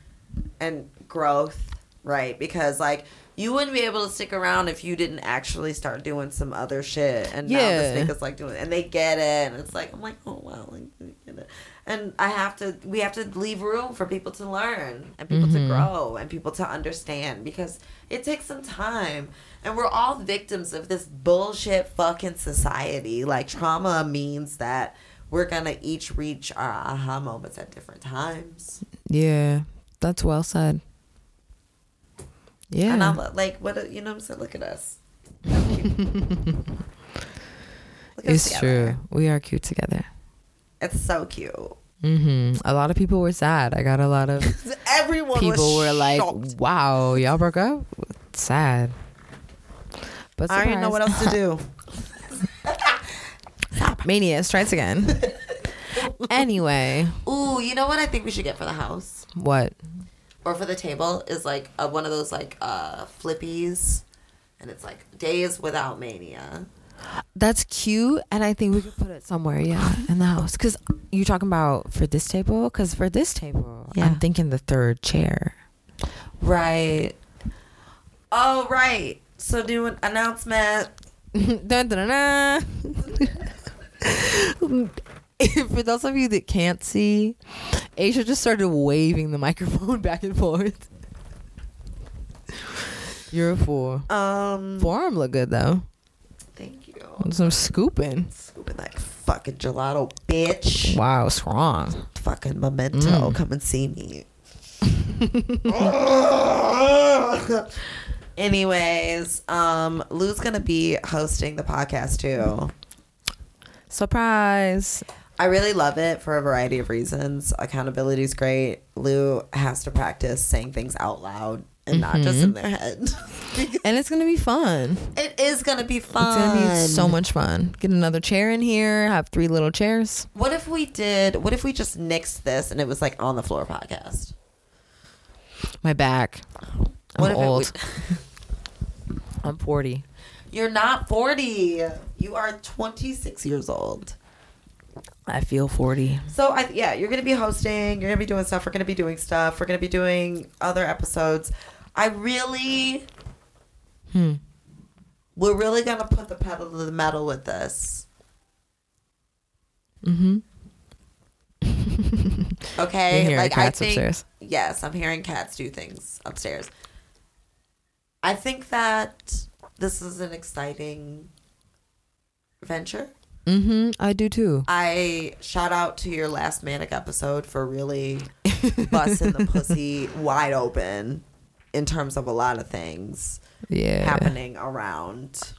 and growth, right? Because like you wouldn't be able to stick around if you didn't actually start doing some other shit. And now Yeah. this nigga's like doing, and they get it, and it's like I'm like, oh wow, like get it. And I have to, we have to leave room for people to learn and people to mm-hmm. grow and people to understand because it takes some time. And we're all victims of this bullshit fucking society. Like trauma means that we're gonna each reach our aha moments at different times. Yeah, that's well said. Yeah, And I'm like, what? You know what I'm saying? Look at us. Look it's together. true. We are cute together. It's so cute. Mm-hmm. A lot of people were sad. I got a lot of Everyone people was were like, shocked. "Wow, y'all broke up." Sad. But I didn't know what else to do. Mania strikes again. anyway, Ooh, you know what I think we should get for the house? what? Or for the table is like a, one of those like uh flippies, and it's like days without mania. That's cute, and I think we could put it somewhere, yeah, in the house. Cause you're talking about for this table? Cause for this table, Yeah. I'm thinking the third chair. Right. Oh right. So do an announcement. dun, dun, dun, dun. For those of you that can't see, Asia just started waving the microphone back and forth. You're a fool. Um. Forearm look good though. Thank you. Some scooping. Scooping that fucking gelato, bitch. Wow, strong. Fucking memento. Mm. Come and see me. Anyways, um, Lou's gonna be hosting the podcast too. Surprise. I really love it for a variety of reasons. Accountability is great. Lou has to practice saying things out loud and not just in mm-hmm. their head. And it's gonna be fun. it is gonna be fun. It's gonna be so much fun. Get another chair in here. Have three little chairs. What if we did? What if we just nixed this and it was like on the floor podcast? My back. I'm if old. I'm 40. You're not 40. You are 26 years old. I feel 40. So I yeah, you're gonna be hosting. You're gonna be doing stuff. We're gonna be doing stuff. We're gonna be doing other episodes. I really, Hmm. we're really gonna put the pedal to the metal with this. Mm-hmm. Okay, You're like cats I think upstairs. yes, I'm hearing cats do things upstairs. I think that this is an exciting venture. Mm-hmm. I do too. I shout out to your last manic episode for really busting the pussy wide open in terms of a lot of things Yeah. happening around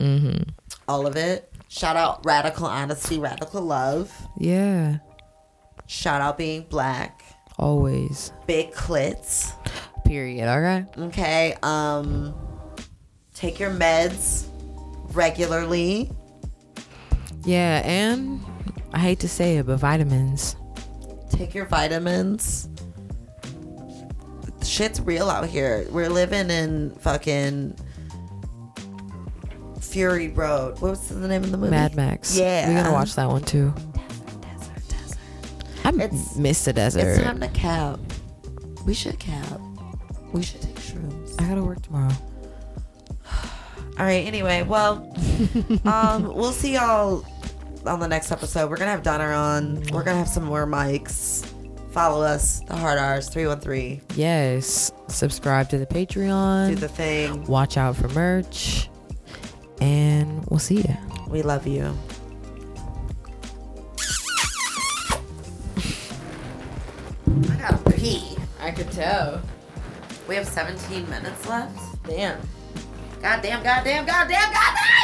Mm-hmm. all of it. Shout out radical honesty, radical love. Yeah. Shout out being black, Always. big clits. Period. All right. Okay. Um take your meds regularly. Yeah, and I hate to say it, but vitamins. Take your vitamins. Shit's real out here. We're living in fucking Fury Road. What was the name of the movie? Mad Max. Yeah. We're gonna watch that one too. Desert, desert. I It's- miss the desert. It's time to cap. We should cap. We should take shrooms. I gotta work tomorrow. All right. Anyway, well, um, we'll see y'all on the next episode. We're gonna have Donner on. We're gonna have some more mics. Follow us, the Hard R's three one three. Yes. Subscribe to the Patreon. Do the thing. Watch out for merch. And we'll see you. We love you. I gotta pee. I could tell. We have 17 minutes left. Damn. Goddamn, goddamn, goddamn, goddamn.